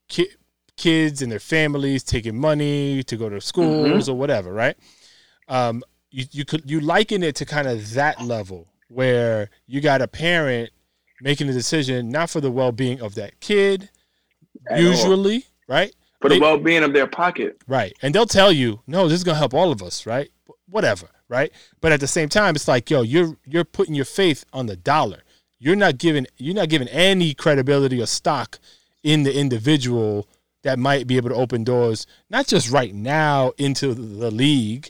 ki- kids and their families taking money to go to schools mm-hmm. or whatever, right? Um, you you could you liken it to kind of that level where you got a parent making a decision not for the well-being of that kid At usually all. right? For the well-being of their pocket. Right. And they'll tell you no this is going to help all of us right? Whatever right? But at the same time it's like yo you're you're putting your faith on the dollar. You're not giving you're not giving any credibility or stock in the individual that might be able to open doors not just right now into the league.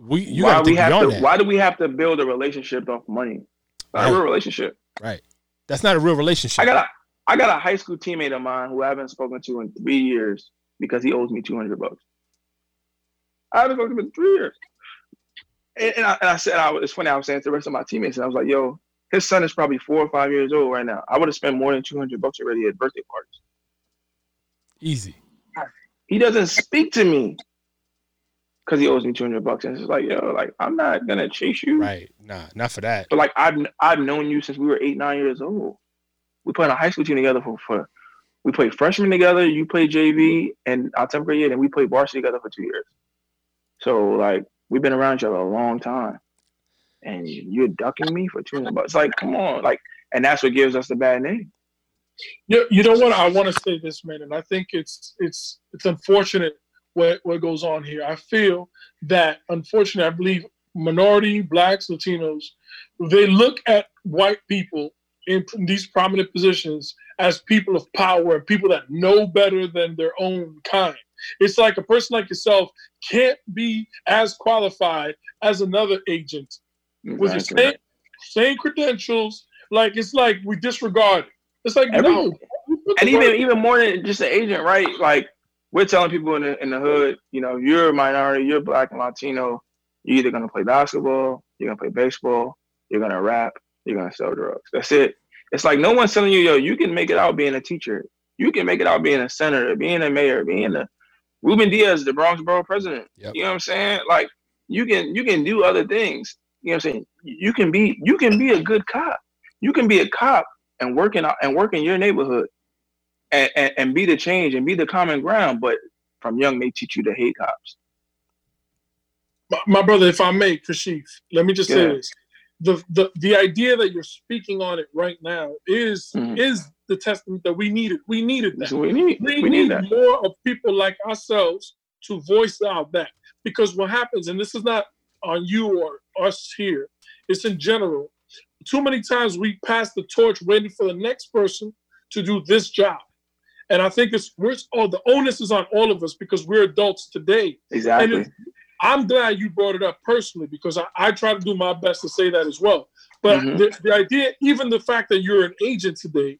We you why we have to that. why do we have to build a relationship off money? Right. a relationship. Right that's not a real relationship. I got a I got a high school teammate of mine who I haven't spoken to in three years because he owes me two hundred bucks. I haven't spoken to him in three years. And, and, I, and I said, I, it's funny. I was saying to the rest of my teammates, and I was like, "Yo, his son is probably four or five years old right now. I would have spent more than two hundred bucks already at birthday parties. Easy. He doesn't speak to me because he owes me 200 bucks. And it's like, yo, like, I'm not going to chase you. Right. Nah, not for that. But like, I've, I've known you since we were eight, nine years old. We played a high school team together for, for we played freshman together. You played JV and our 10th grade year, and we played varsity together for two years. So like, we've been around each other a long time. And you're ducking me for 200 bucks. Like, come on. Like, and that's what gives us the bad name. You, you know what? I want to say this, man, and I think it's it's it's unfortunate what, what goes on here. I feel that, unfortunately, I believe minority, blacks, Latinos, they look at white people in these prominent positions as people of power and people that know better than their own kind. It's like a person like yourself can't be as qualified as another agent exactly. with the same, same credentials. Like it's like we disregard. It. It's like Every, no. And even even more than just an agent, right? Like we're telling people in the in the hood, you know, you're a minority, you're black and Latino, you're either gonna play basketball, you're gonna play baseball, you're gonna rap, you're gonna sell drugs. That's it. It's like no one's telling you, yo, you can make it out being a teacher, you can make it out being a senator, being a mayor, being a Ruben Diaz, the Bronx borough president. Yep. You know what I'm saying? Like you can you can do other things. You know what I'm saying? You can be you can be a good cop. You can be a cop and working out and work in your neighborhood and, and, and be the change and be the common ground. But from young, they teach you to hate cops. My, my brother, if I may, Kashif, let me just yeah. say this. The, the the idea that you're speaking on it right now is mm-hmm. is the testament that we needed. We needed that. we need. We, we need, need more of people like ourselves to voice out that. Because what happens, and this is not on you or us here, it's in general. Too many times we pass the torch waiting for the next person to do this job. And I think it's we're all the onus is on all of us because we're adults today. Exactly. I'm glad you brought it up personally because I, I, try to do my best to say that as well. But mm-hmm. the, the idea, even the fact that you're an agent today,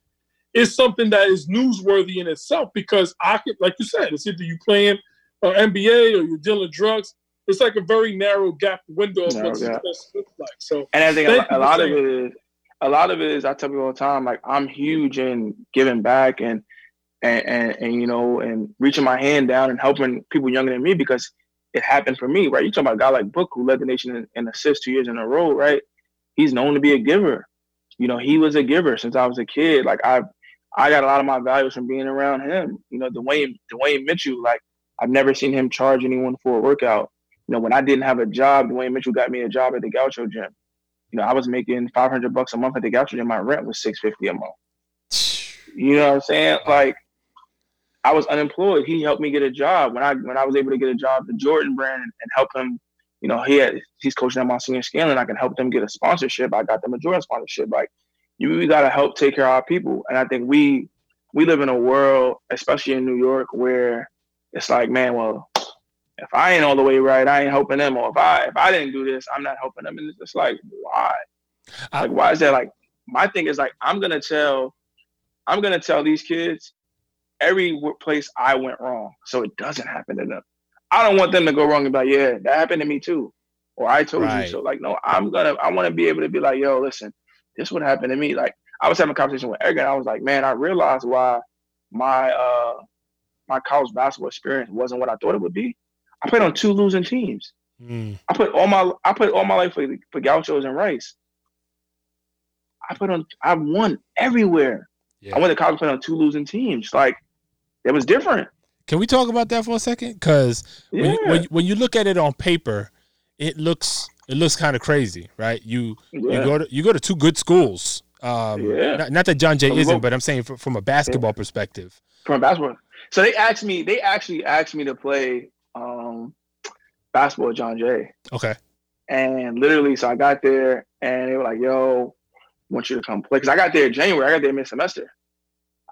is something that is newsworthy in itself because I could, like you said, it's either you playing uh, NBA or you're dealing drugs. It's like a very narrow gap window of what success looks like. So, and I think a, a lot of it is a lot of it is I tell people all the time, like I'm huge in giving back and and, and and you know and reaching my hand down and helping people younger than me because it happened for me, right? You talking about a guy like Book who led the nation in, in assists two years in a row, right? He's known to be a giver. You know, he was a giver since I was a kid. Like I, I got a lot of my values from being around him. You know, Dwayne Dwayne Mitchell. Like I've never seen him charge anyone for a workout. You know, when I didn't have a job, Dwayne Mitchell got me a job at the Gaucho Gym. You know, I was making five hundred bucks a month at the Gaucho Gym. My rent was six fifty a month. You know what I'm saying? Like I was unemployed. He helped me get a job when I when I was able to get a job, the Jordan brand, and, and help him. You know, he had he's coaching at Monsignor Scanlan. I can help them get a sponsorship. I got them a Jordan sponsorship. Like, you we gotta help take care of our people. And I think we we live in a world, especially in New York, where it's like, man, well, if I ain't all the way right, I ain't helping them. Or if I if I didn't do this, I'm not helping them. And it's just like, why? Like, why is that? Like, my thing is like, I'm gonna tell, I'm gonna tell these kids every place I went wrong, so it doesn't happen to them. I don't want them to go wrong and be like, yeah, that happened to me too, or I told right. you so. Like, no, I'm gonna, I want to be able to be like, yo, listen, this would happen to me. Like, I was having a conversation with Eric, and I was like, man, I realized why my uh my college basketball experience wasn't what I thought it would be. I played on two losing teams. Mm. I put all my I put all my life for, for Gauchos and Rice. I put on I won everywhere. Yeah. I went to college playing on two losing teams. Like it was different. Can we talk about that for a second? Because yeah. when, when, when you look at it on paper, it looks it looks kind of crazy, right? You yeah. you go to you go to two good schools. Um, yeah. Not, not, that John Jay isn't, but I'm saying from, from a basketball yeah. perspective. From a basketball, so they asked me. They actually asked me to play um, basketball at John Jay. Okay. And literally, so I got there, and they were like, "Yo, want you to come play." Because I got there in January. I got there mid semester.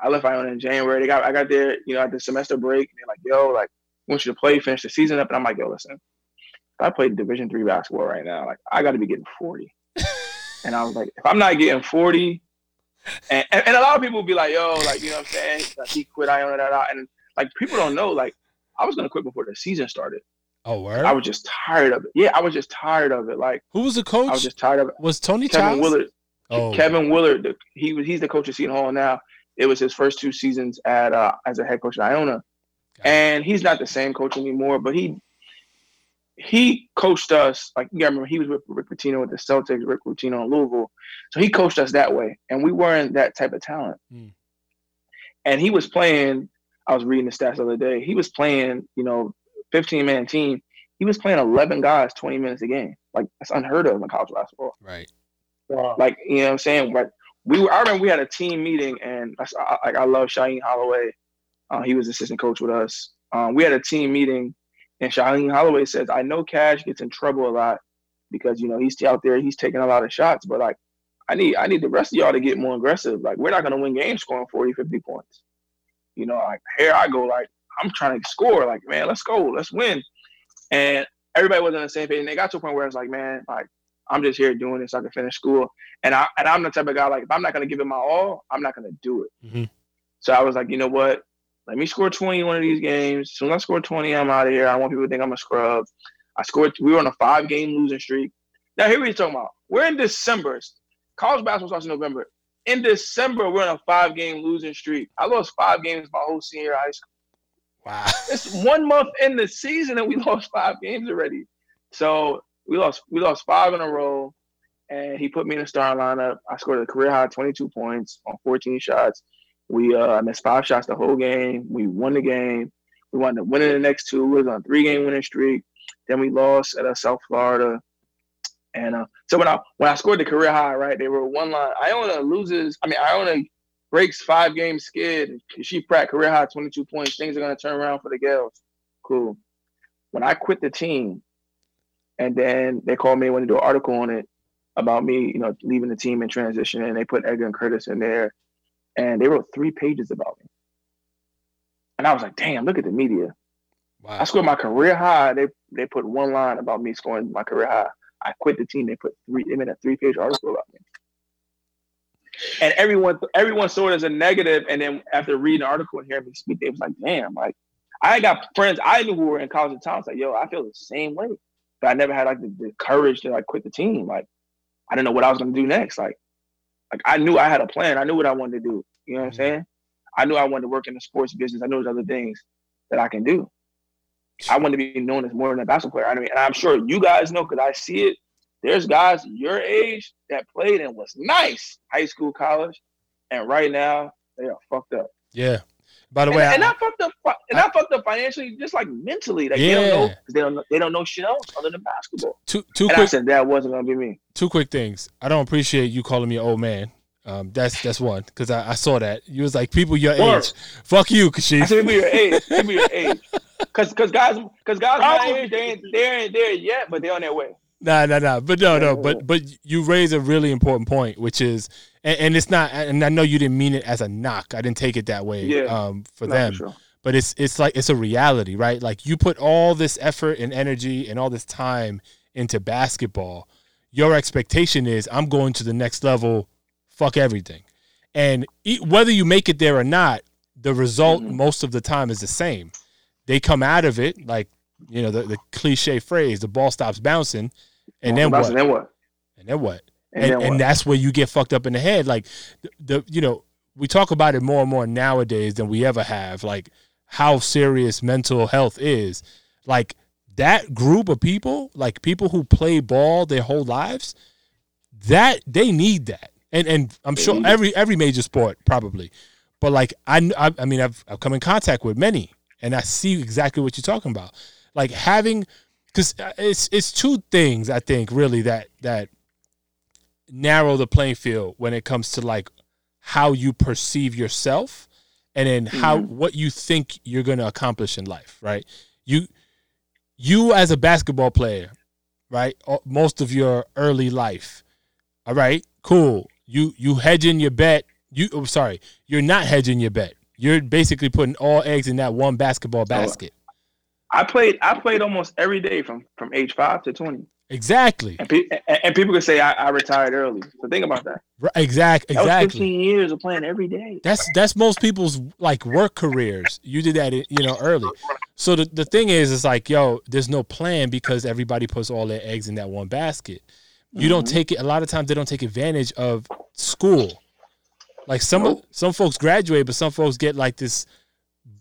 I left Iona in January. They got I got there, you know, at the semester break. And they're like, yo, like, want you to play, finish the season up. And I'm like, yo, listen, I played Division three basketball right now. Like, I got to be getting 40. and I was like, if I'm not getting 40, and, and, and, a lot of people be like, yo, like, you know what I'm saying? Like, he quit Iona, that out. And like, people don't know, like, I was going to quit before the season started. Oh, word? I was just tired of it. Yeah, I was just tired of it. Like, who was the coach? I was just tired of it. Was Tony Kevin? Willard? Oh. Kevin Willard. The, he was. He's the coach of Seton Hall now. It was his first two seasons at uh, as a head coach at Iona, and he's not the same coach anymore. But he he coached us like you gotta remember he was with Rick Pitino with the Celtics, Rick Pitino in Louisville, so he coached us that way, and we weren't that type of talent. Mm. And he was playing. I was reading the stats the other day. He was playing, you know, 15 man team. He was playing 11 guys 20 minutes a game. Like that's unheard of in college basketball. Right. Like you know what I'm saying. But we were, I remember we had a team meeting, and I, I, I love Shaheen Holloway. Uh, he was assistant coach with us. Um, we had a team meeting, and Shaheen Holloway says, "I know Cash gets in trouble a lot because you know he's out there, he's taking a lot of shots, but like, I need I need the rest of y'all to get more aggressive. Like, we're not gonna win games scoring 40, 50 points. You know, like here I go, like I'm trying to score. Like, man, let's go, let's win. And everybody was on the same page, and they got to a point where it's like, man, like I'm just here doing this so I can finish school. And I and I'm the type of guy like if I'm not gonna give it my all, I'm not gonna do it. Mm-hmm. So I was like, you know what? Let me score 20 one of these games. As soon as I score 20, I'm out of here. I want people to think I'm a scrub. I scored. We were on a five game losing streak. Now here we're talking about. We're in December. College basketball starts in November. In December, we're on a five game losing streak. I lost five games my whole senior high school. Wow. It's one month in the season and we lost five games already. So we lost we lost five in a row, and he put me in the starting lineup. I scored a career high 22 points on 14 shots. We uh, missed five shots the whole game. We won the game. We wound up winning the next two. We was on three game winning streak. Then we lost at uh, South Florida. And uh, so when I when I scored the career high, right, they were one line. Iona loses. I mean, Iona breaks five game skid. She Pratt career high 22 points. Things are gonna turn around for the Gaels. Cool. When I quit the team, and then they called me and wanted to do an article on it about me, you know, leaving the team and transition. And they put Edgar and Curtis in there. And they wrote three pages about me. And I was like, damn, look at the media. Wow. I scored my career high. They they put one line about me scoring my career high. I quit the team. They put three they made a three page article about me. And everyone everyone saw it as a negative. And then after reading the article and hearing me speak, they was like, damn, like I got friends I knew who were in college at times like, yo, I feel the same way but I never had like the, the, courage to like quit the team. Like I didn't know what I was gonna do next. Like like I knew I had a plan. I knew what I wanted to do. You know what I'm mm-hmm. saying? I knew I wanted to work in the sports business. I know there's other things that I can do. I want to be known as more than a basketball player. I mean, and I'm sure you guys know because I see it. There's guys your age that played and was nice high school, college, and right now they are fucked up. Yeah. By the and, way, and I, fucked up, and not fucked up financially, just like mentally. Like Yeah. they don't know, 'cause they don't know, they don't know shit else other than basketball. two two And I quick said that wasn't gonna be me. two quick things. I don't appreciate you calling me old man. Um, that's that's one because I, I saw that you was like people your Word. age. Fuck you, I Kashif. said people your age, people your age, because because guys, because guys my age, they ain't they ain't there yet, but they're on their way. Nah, nah, nah. But no, no. But but you raise a really important point, which is, and, and it's not. And I know you didn't mean it as a knock. I didn't take it that way. Yeah. Um, for them, sure. but it's it's like it's a reality, right? Like you put all this effort and energy and all this time into basketball. Your expectation is I'm going to the next level. Fuck everything, and e- whether you make it there or not, the result Mhm. most of the time is the same. They come out of it like you know the, the cliche phrase: the ball stops bouncing, and then Well, what? Then what? And then what? And, and, and that's where you get fucked up in the head. Like the, the you know we talk about it more and more nowadays than we ever have. Like how serious mental health is. Like that group of people, like people who play ball their whole lives, that they need that. And and I'm sure every every major sport probably, but like I I, I mean I've I've come in contact with many, and I see exactly what you're talking about. Like having, because uh, it's it's two things I think really that that narrow the playing field when it comes to like how you perceive yourself and then how Mhm. what you think you're going to accomplish in life right? You you as a basketball player right most of your early life all right cool. You you hedging your bet. You oh, sorry you're not hedging your bet. You're basically putting all eggs in that one basketball basket I played I played almost every day from from age five to twenty, exactly and, pe- and, and people could say I, I retired early. So think about that. Right, exact That was exactly fifteen years of playing every day. That's that's most people's like work careers. You did that, you know, early. So the, the thing is, it's like, yo, there's no plan because everybody puts all their eggs in that one basket. You don't Mhm. take it. A lot of times they don't take advantage of school. Like some Nope. some folks graduate, but some folks get like this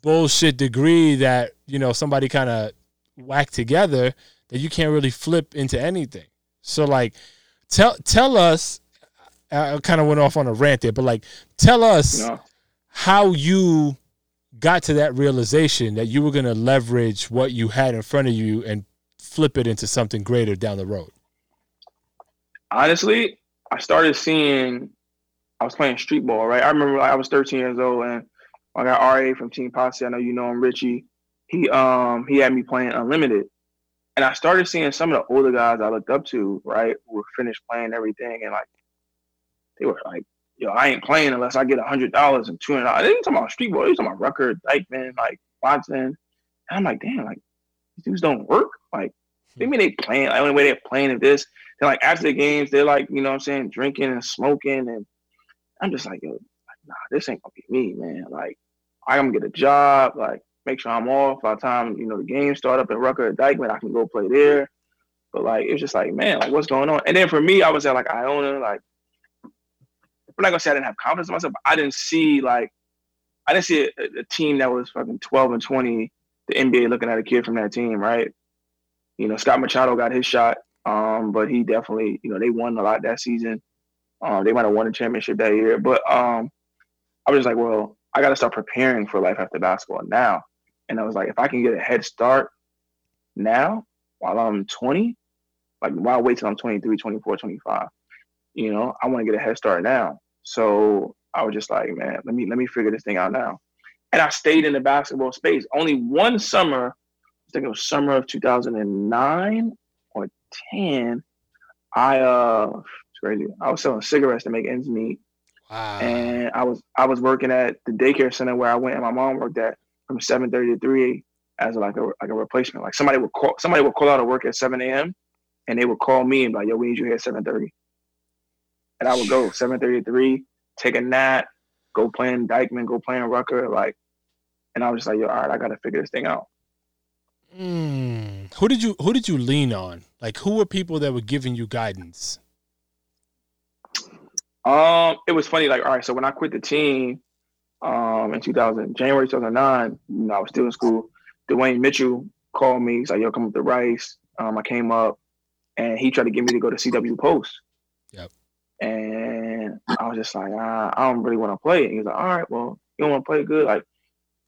bullshit degree that you know somebody kind of whacked together that you can't really flip into anything. So like, tell tell us. I kind of went off on a rant there, but like, tell us how you got to that realization that you were going to leverage what you had in front of you and flip it into something greater down the road. honestly, I started seeing. I was playing street ball, right? I remember like, I was 13 years old, and I got RA from Team Posse. I know you know him, Richie. He um he had me playing unlimited, and I started seeing some of the older guys I looked up to, right, who were finished playing everything, and like they were like, "Yo, I ain't playing unless I get a hundred dollars and two hundred dollars." They ain't talking about street ball. They talking about Rucker, Dyckman, like Watson. And I'm like, damn, like these dudes don't work. Like, they mean they playing. Like, only way they're playing is this. Then like after the games, they're like, you know what I'm saying, drinking and smoking. And I'm just like, yo, nah, this ain't gonna be me, man. Like, I'm gonna get a job, like make sure I'm off by the time, you know, the games start up at Rucker or Dyckman, I can go play there. But like it's just like, man, like what's going on? And then for me, I was at like Iona, like I'm not gonna say I didn't have confidence in myself, I didn't see like I didn't see a, a team that was fucking 12 and 20, the NBA looking at a kid from that team, right? You know, Scott Machado got his shot. Um, but he definitely, you know, they won a lot that season. Um, they might have won a championship that year. But um, I was just like, well, I got to start preparing for life after basketball now. And I was like, if I can get a head start now while I'm 20, like why wait till I'm 23, 24, 25? You know, I want to get a head start now. So I was just like, man, let me let me figure this thing out now. And I stayed in the basketball space. Only one summer, I think it was summer of 2009 or 10, I uh it's crazy. I was selling cigarettes to make ends meet. Wow. And I was I was working at the daycare center where I went and my mom worked at from 7:30 to 3 as like a like a replacement. Like somebody would call somebody would call out of work at 7 a.m. and they would call me and be like, yo, we need you here at 7:30. And I would go 7:30 to 3, take a nap, go playing Dyckman, go playing Rucker, like, and I was just like, yo, all right, I gotta figure this thing out. Mm. Who did you who did you lean on? Like who were people that were giving you guidance? Um, it was funny, like, all right, so when I quit the team, um, in 2000, January 2009, you know, I was still in school. Dwayne Mitchell called me. He's like, yo, come up to Rice. Um, I came up and he tried to get me to go to CW Post. Yep. And I was just like, ah, I don't really want to play. And he was like, all right, well, you don't want to play good. Like,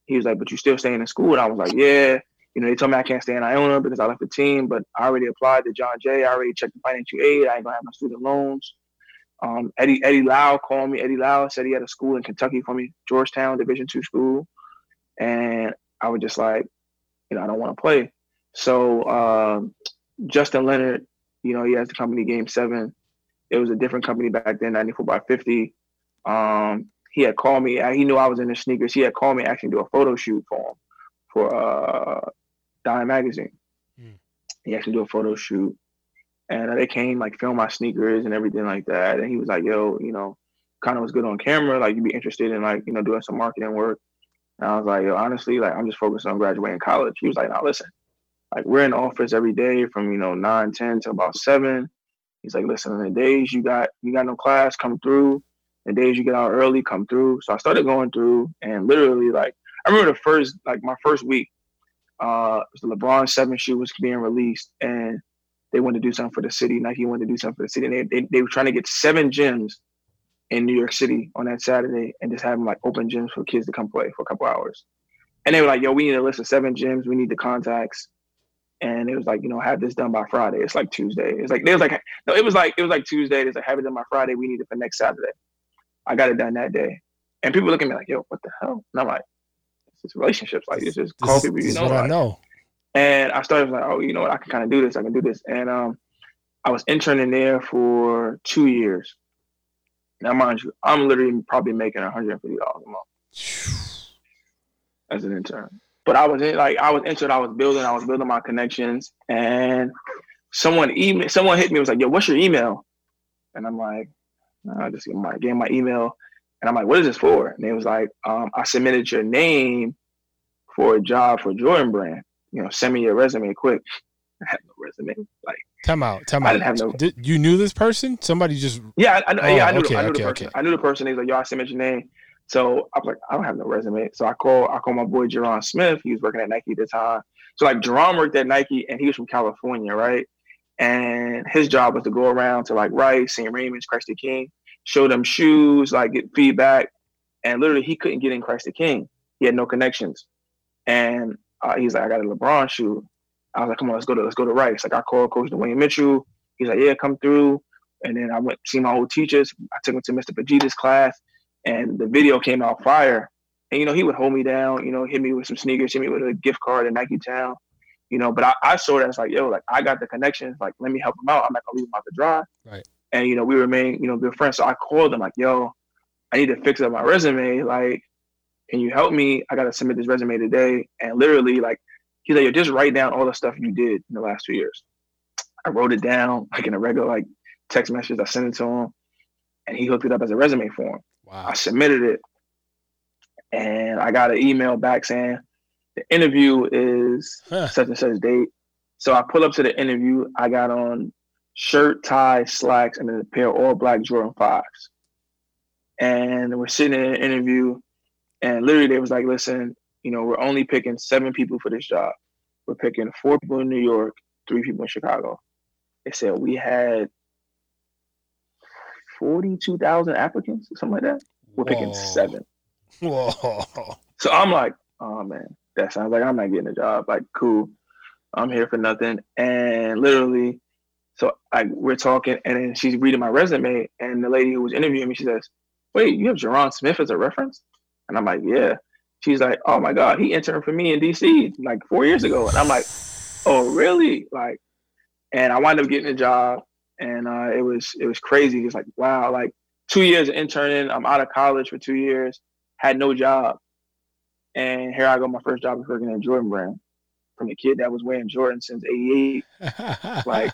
he was like, but you still staying in school. And I was like, yeah. You know, they told me I can't stay in Iona because I left the team, but I already applied to John Jay. I already checked the financial aid. I ain't gonna have my student loans. Um, Eddie Eddie Lau called me. Eddie Lau said he had a school in Kentucky for me, Georgetown Division two school, and I was just like, you know, I don't want to play. So uh, Justin Leonard, you know, he has the company Game Seven. It was a different company back then, 94 by 50. Um, he had called me. He knew I was in the sneakers. He had called me actually do a photo shoot for him for uh, Dime Magazine. Mm. He actually do a photo shoot, and they came like film my sneakers and everything like that. And he was like, "Yo, you know, kind of was good on camera. Like you'd be interested in like you know doing some marketing work." And I was like, "Yo, honestly, like I'm just focused on graduating college." He was like, "Now listen, like we're in office every day from you know nine ten to about seven. He's like, listen, the days you got you got no class, come through. The days you get out early, come through. So I started going through, and literally, like I remember the first, like my first week, uh, the LeBron Seven shoe was being released, and they wanted to do something for the city. Nike wanted to do something for the city, and they they, they were trying to get seven gyms in New York City on that Saturday, and just have them like open gyms for kids to come play for a couple hours. And they were like, "Yo, we need a list of seven gyms. We need the contacts." and it was like, you know, have this done by Friday. It's like Tuesday. It's like it was like no, it was like it was like Tuesday. It's like have it done by Friday. We need it for next Saturday. I got it done that day, and people look at me like, yo, what the hell? And I'm like, it's just relationships. Like it's just call people you know. What like, I know. And I started like, oh, you know what? I can kind of do this. I can do this. And um, I was interning there for two years. Now, mind you, I'm literally probably making 150 dollars a month as an intern. But I was in like I was it. I was building. I was building my connections, and someone email someone hit me. Was like, "Yo, what's your email?" And I'm like, I just gave my, gave my email, and I'm like, "What is this for?" And they was like, um, "I submitted your name for a job for Jordan Brand. You know, send me your resume quick." I had no resume. Like, time out, time out. I didn't have no. Did, you knew this person? Somebody just. Yeah, I, I, oh, yeah, I oh, knew. Okay, the, I knew okay, the person. Okay. I knew the person. He's like, "Yo, I submit your name." So I was like, I don't have no resume. So I call I call my boy Jerron Smith. He was working at Nike at the time. So like Jerron worked at Nike and he was from California, right? And his job was to go around to like Rice, St. Raymond's, Christ the King, show them shoes, like get feedback. And literally he couldn't get in Christ the King. He had no connections. And uh, he's like, I got a LeBron shoe. I was like, come on, let's go to let's go to Rice. Like I called Coach Dwayne Mitchell. He's like, yeah, come through. And then I went see my old teachers. I took him to Mr. Pagita's class and the video came out fire. And you know, he would hold me down, you know, hit me with some sneakers, hit me with a gift card at Nike Town, you know. But I, I saw that as like, yo, like I got the connections, like let me help him out. I'm not gonna leave him out to dry. Right. And you know, we remain, you know, good friends. So I called him like, yo, I need to fix up my resume. Like, can you help me? I gotta submit this resume today. And literally, like, he's like, yo, just write down all the stuff you did in the last two years. I wrote it down like in a regular like text message. I sent it to him, and he hooked it up as a resume for him. Wow. I submitted it and I got an email back saying the interview is huh. such and such date. So I pull up to the interview. I got on shirt, tie, slacks, and then a pair of all black Jordan fives. And we're sitting in an interview, and literally they was like, "Listen, you know, we're only picking seven people for this job. We're picking four people in New York, three people in Chicago." They said we had 42,000 applicants or something like that. We're Whoa. picking seven. Whoa. So I'm like, oh man, that sounds like I'm not getting a job. Like, cool. I'm here for nothing. And literally, so like we're talking, and then she's reading my resume, and the lady who was interviewing me, she says, Wait, you have Jerron Smith as a reference? And I'm like, Yeah. She's like, Oh my God, he interned for me in DC like four years ago. And I'm like, Oh, really? Like, and I wind up getting a job and uh, it was it was crazy. It's like wow, like two years of interning. I'm out of college for two years, had no job, and here I go. My first job is working at Jordan Brand from a kid that was wearing Jordan since '88. like,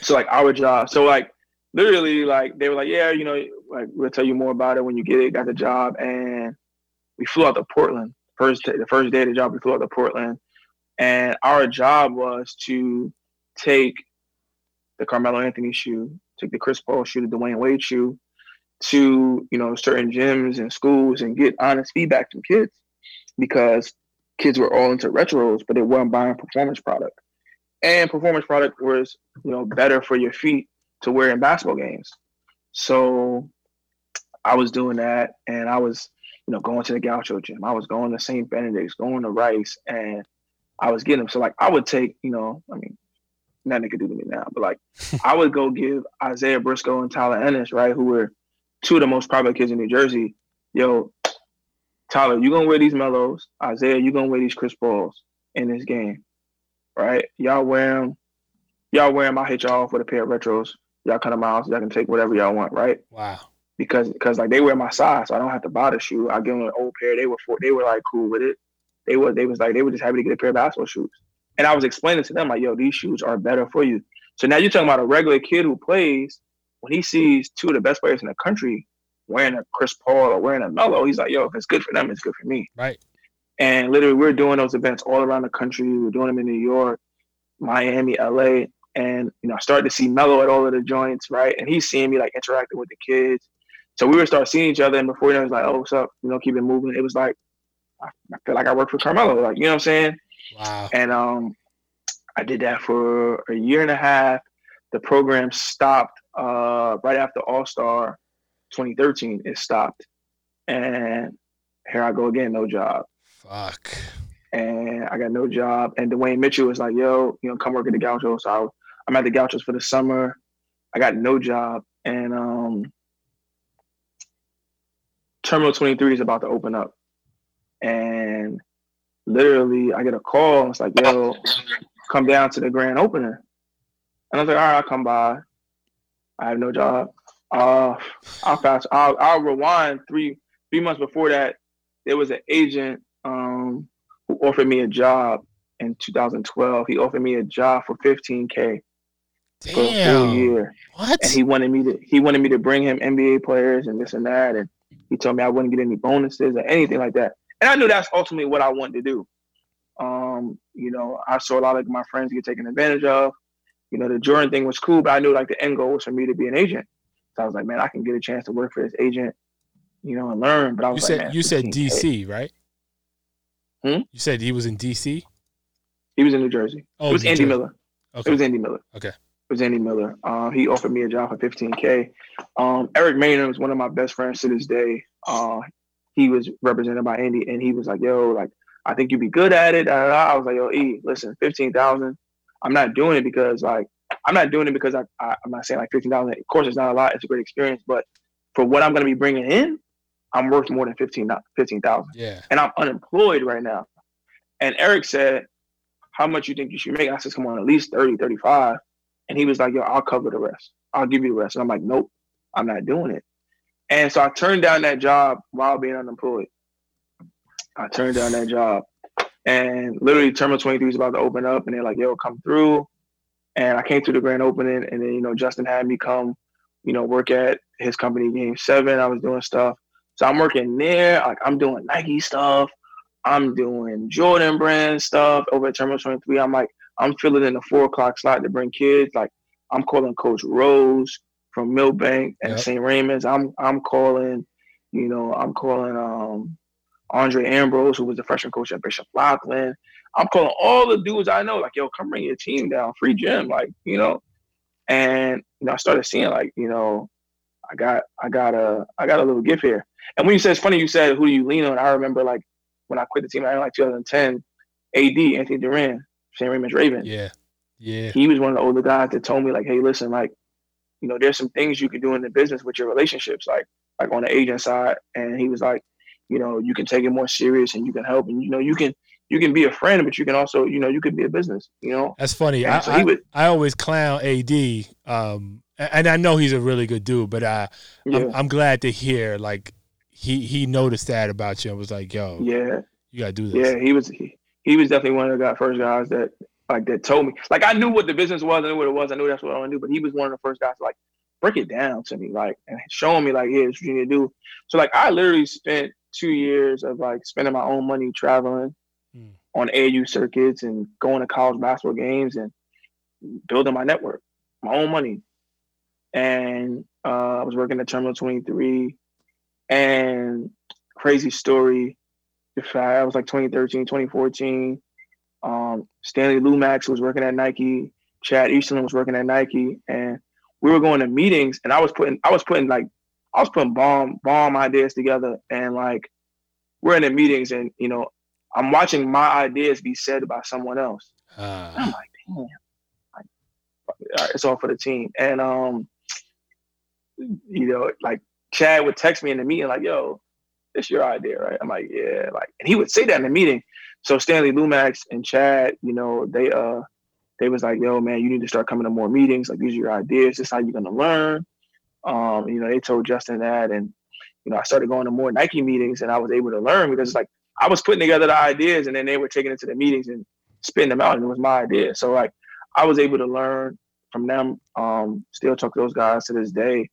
so like our job. So like literally, like they were like, yeah, you know, like we'll tell you more about it when you get it. Got the job, and we flew out to Portland. First the first day of the job, we flew out to Portland, and our job was to take the Carmelo Anthony shoe, take the Chris Paul shoe, the Dwyane Wade shoe, to you know certain gyms and schools and get honest feedback from kids because kids were all into retros, but they weren't buying performance product. And performance product was you know better for your feet to wear in basketball games. So I was doing that, and I was you know going to the Gaucho gym. I was going to St. Benedict's, going to Rice, and I was getting them. So like I would take you know I mean nothing could do to me now, but like I would go give Isaiah Briscoe and Tyler Ennis right who were two of the most popular kids in New Jersey, yo, Tyler, you gonna wear these Melos. Isaiah, you gonna wear these Chris Pauls in this game, right? Y'all wear them. Y'all wear them. I hit y'all off with a pair of retros. Y'all come to my house. Y'all can take whatever y'all want, right? Wow. Because because like they wear my size, so I don't have to buy the shoe. I give them an old pair. They were for, they were like cool with it. They were they was like they were just happy to get a pair of basketball shoes. And I was explaining to them like, yo, these shoes are better for you. So now you're talking about a regular kid who plays when he sees two of the best players in the country wearing a Chris Paul or wearing a Melo, he's like, yo, if it's good for them, it's good for me. Right. And literally, we're doing those events all around the country. We're doing them in New York, Miami, LA. And, you know, I started to see Melo at all of the joints, right? And he's seeing me like interacting with the kids. So we would start seeing each other. And before you know, it was like, oh, what's up? You know, keep it moving. It was like, I feel like I worked for Carmelo. Like, you know what I'm saying? Wow. And um, I did that for a year and a half. The program stopped uh, right after All Star 2013. It stopped, and here I go again, no job. Fuck. And I got no job. And Dwayne Mitchell was like, "Yo, you know, come work at the Gauchos." So I, I'm at the Gauchos for the summer. I got no job, and um, Terminal 23 is about to open up, and literally, I get a call. It's like, "Yo, come down to the grand opening. And I was like, all right, I'll come by. I have no job. Uh, I'll fast. I'll, I'll rewind three three months before that. There was an agent um, who offered me a job in 2012. He offered me a job for 15k Damn. for a year, What? and he wanted me to he wanted me to bring him NBA players and this and that, and he told me I wouldn't get any bonuses or anything like that. And I knew that's ultimately what I wanted to do. Um, you know, I saw a lot of my friends get taken advantage of. You know, the Jordan thing was cool, but I knew like the end goal was for me to be an agent. So I was like, man, I can get a chance to work for this agent, you know, and learn. But I you was like, said you said 15K. DC, right? Hmm? You said he was in DC. He was in New Jersey. Oh, it was Andy Jersey. Miller. Okay. It was Andy Miller. Okay. Was Andy Miller. Uh, he offered me a job for 15K. Um, Eric Maynard was one of my best friends to this day. Uh, he was represented by Andy, and he was like, yo, like, I think you'd be good at it. I was like, yo, E, listen, 15,000. I'm not doing it because, like, I'm not doing it because I, I, I'm not saying like 15,000. Of course, it's not a lot. It's a great experience. But for what I'm going to be bringing in, I'm worth more than 15 15,000 Yeah. and I'm unemployed right now. And Eric said, How much you think you should make? I said, Come on, at least 30, 35. And he was like, Yo, I'll cover the rest. I'll give you the rest. And I'm like, Nope, I'm not doing it. And so I turned down that job while being unemployed. I turned down that job. And literally, Terminal 23 is about to open up, and they're like, Yo, come through. And I came through the grand opening, and then, you know, Justin had me come, you know, work at his company, Game 7. I was doing stuff. So I'm working there. Like I'm doing Nike stuff. I'm doing Jordan brand stuff over at Terminal 23. I'm like, I'm filling in the four o'clock slot to bring kids. Like I'm calling Coach Rose from Millbank and Yep. St. Raymond's. I'm I'm calling, you know, I'm calling um Andre Ambrose, who was the freshman coach at Bishop Loughlin. I'm calling all the dudes I know, like, yo, come bring your team down, free gym, like, you know. And you know, I started seeing like, you know, I got I got a I got a little gift here. And when you said it's funny, you said who do you lean on? I remember like when I quit the team, I like 2010, AD Anthony Duran, St. Raymond's Raven. Yeah. Yeah. He was one of the older guys that told me like, hey, listen, like, you know, there's some things you can do in the business with your relationships, like like on the agent side. And he was like, you know, you can take it more serious and you can help, and you know, you can you can be a friend, but you can also, you know, you can be a business, you know. That's funny. I, so I, would, I always clown AD, um, and I know he's a really good dude, but I, yeah, I'm, I'm glad to hear like he he noticed that about you and was like, "Yo, yeah. you gotta do this." Yeah, he was he, he was definitely one of the guy, first guys that like that told me. Like I knew what the business was, I knew what it was, I knew that's what I want to do. But he was one of the first guys to like break it down to me, like and showing me like, yeah, it's what you need to do. So like I literally spent two years of like spending my own money traveling Hmm. on AU circuits and going to college basketball games and building my network, my own money. And Uh, I was working at Terminal 23, and crazy story. If I, I was like 2013, 2014. Um, Stanley Lumax was working at Nike. Chad Easterlin was working at Nike, and we were going to meetings. And I was putting, I was putting like, I was putting bomb, bomb ideas together, and like, we're in the meetings, and you know, I'm watching my ideas be said by someone else. Uh. I'm like, damn, like, all right, it's all for the team. And um, you know, like Chad would text me in the meeting, like, yo, it's your idea, right? I'm like, yeah, like, and he would say that in the meeting. So Stanley Lumax and Chad, you know, they uh they was like, yo, man, you need to start coming to more meetings. Like, these are your ideas. This is how you're gonna learn. Um, you know, they told Justin that, and you know, I started going to more Nike meetings, and I was able to learn because it's like I was putting together the ideas, and then they were taking it to the meetings and spitting them out, and it was my idea. So like, I was able to learn from them. Um, still talk to those guys to this day.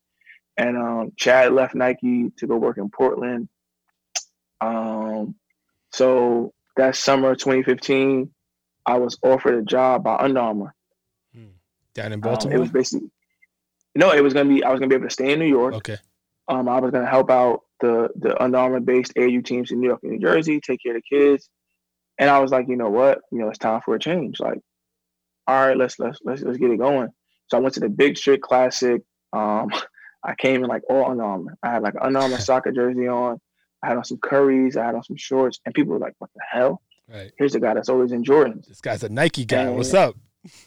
And um, Chad left Nike to go work in Portland. Um, so that summer 2015, I was offered a job by Under Armour. Hmm. Down in Baltimore? Um, it was basically, no, it was going to be, I was going to be able to stay in New York. Okay. Um, I was going to help out the, the Under Armour based AU teams in New York and New Jersey, take care of the kids. And I was like, you know what? You know, it's time for a change. Like, all right, let's let's let's let's get it going. So I went to the Big Street Classic. Um, I came in like all Under Armour. I had like an Under Armour soccer jersey on. I had on some curries. I had on some shorts, and people were like, "What the hell?" Right. Here's the guy that's always in Jordans. This guy's a Nike guy. And, What's up?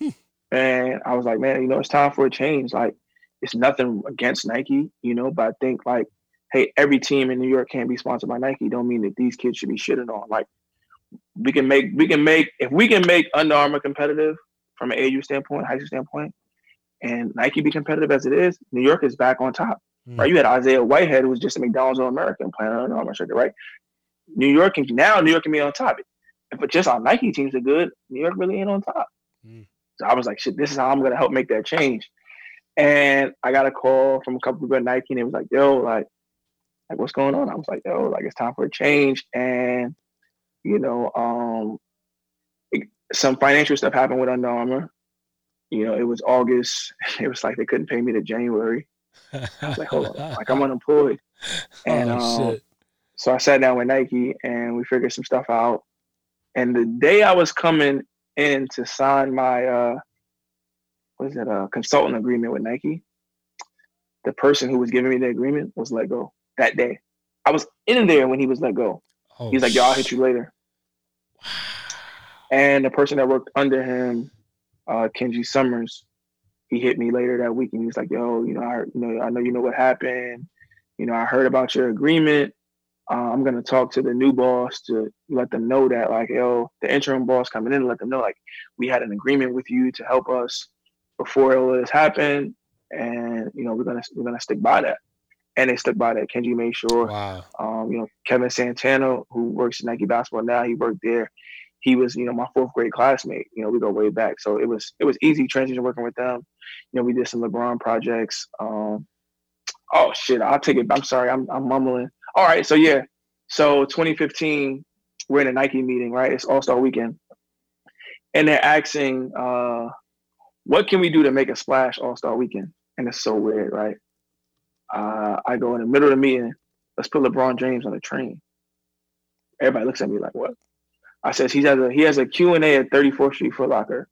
and I was like, man, you know, it's time for a change. Like, it's nothing against Nike, you know, but I think like, hey, every team in New York can't be sponsored by Nike. Don't mean that these kids should be shitting on. Like, we can make we can make if we can make Under Armour competitive from an AU standpoint, high school standpoint, and Nike be competitive as it is, New York is back on top. Mm. Right? You had Isaiah Whitehead, who was just a McDonald's All American player. I don't on Under Armour shirt, right? New York can now New York can be on top. But just our Nike teams are good, New York really ain't on top. Mm. So I was like, shit, this is how I'm gonna help make that change. And I got a call from a couple people at Nike, and it was like, yo, like, like what's going on? I was like, yo, like it's time for a change. And you know, um, it, some financial stuff happened with Under Armour you know, it was August. It was like they couldn't pay me to January. I was like, hold on, like I'm unemployed. And oh, um, so I sat down with Nike and we figured some stuff out. And the day I was coming in to sign my uh what is it, a consultant agreement with Nike, the person who was giving me the agreement was let go that day. I was in there when he was let go. Oh, He's like, yo, I'll hit you later. And the person that worked under him uh, Kenji Summers, he hit me later that week and he was like, "Yo, you know, I you know, I know you know what happened. You know, I heard about your agreement. Uh, I'm gonna talk to the new boss to let them know that, like, yo, the interim boss coming in, let them know, like, we had an agreement with you to help us before all this happened, and you know, we're gonna we're gonna stick by that." And they stuck by that. Kenji made sure. Wow. Um, you know, Kevin Santana, who works at Nike basketball now, he worked there he was, you know, my fourth grade classmate. You know, we go way back, so it was it was easy transition working with them. You know, we did some LeBron projects. Um, oh shit, I'll take it. I'm sorry, I'm I'm mumbling. All right, so yeah, so 2015, we're in a Nike meeting, right? It's All Star Weekend, and they're asking, uh, what can we do to make a splash All Star Weekend? And it's so weird, right? Uh, I go in the middle of the meeting. Let's put LeBron James on a train. Everybody looks at me like, what? I says he has a he has a Q and A at 34th Street Foot Locker.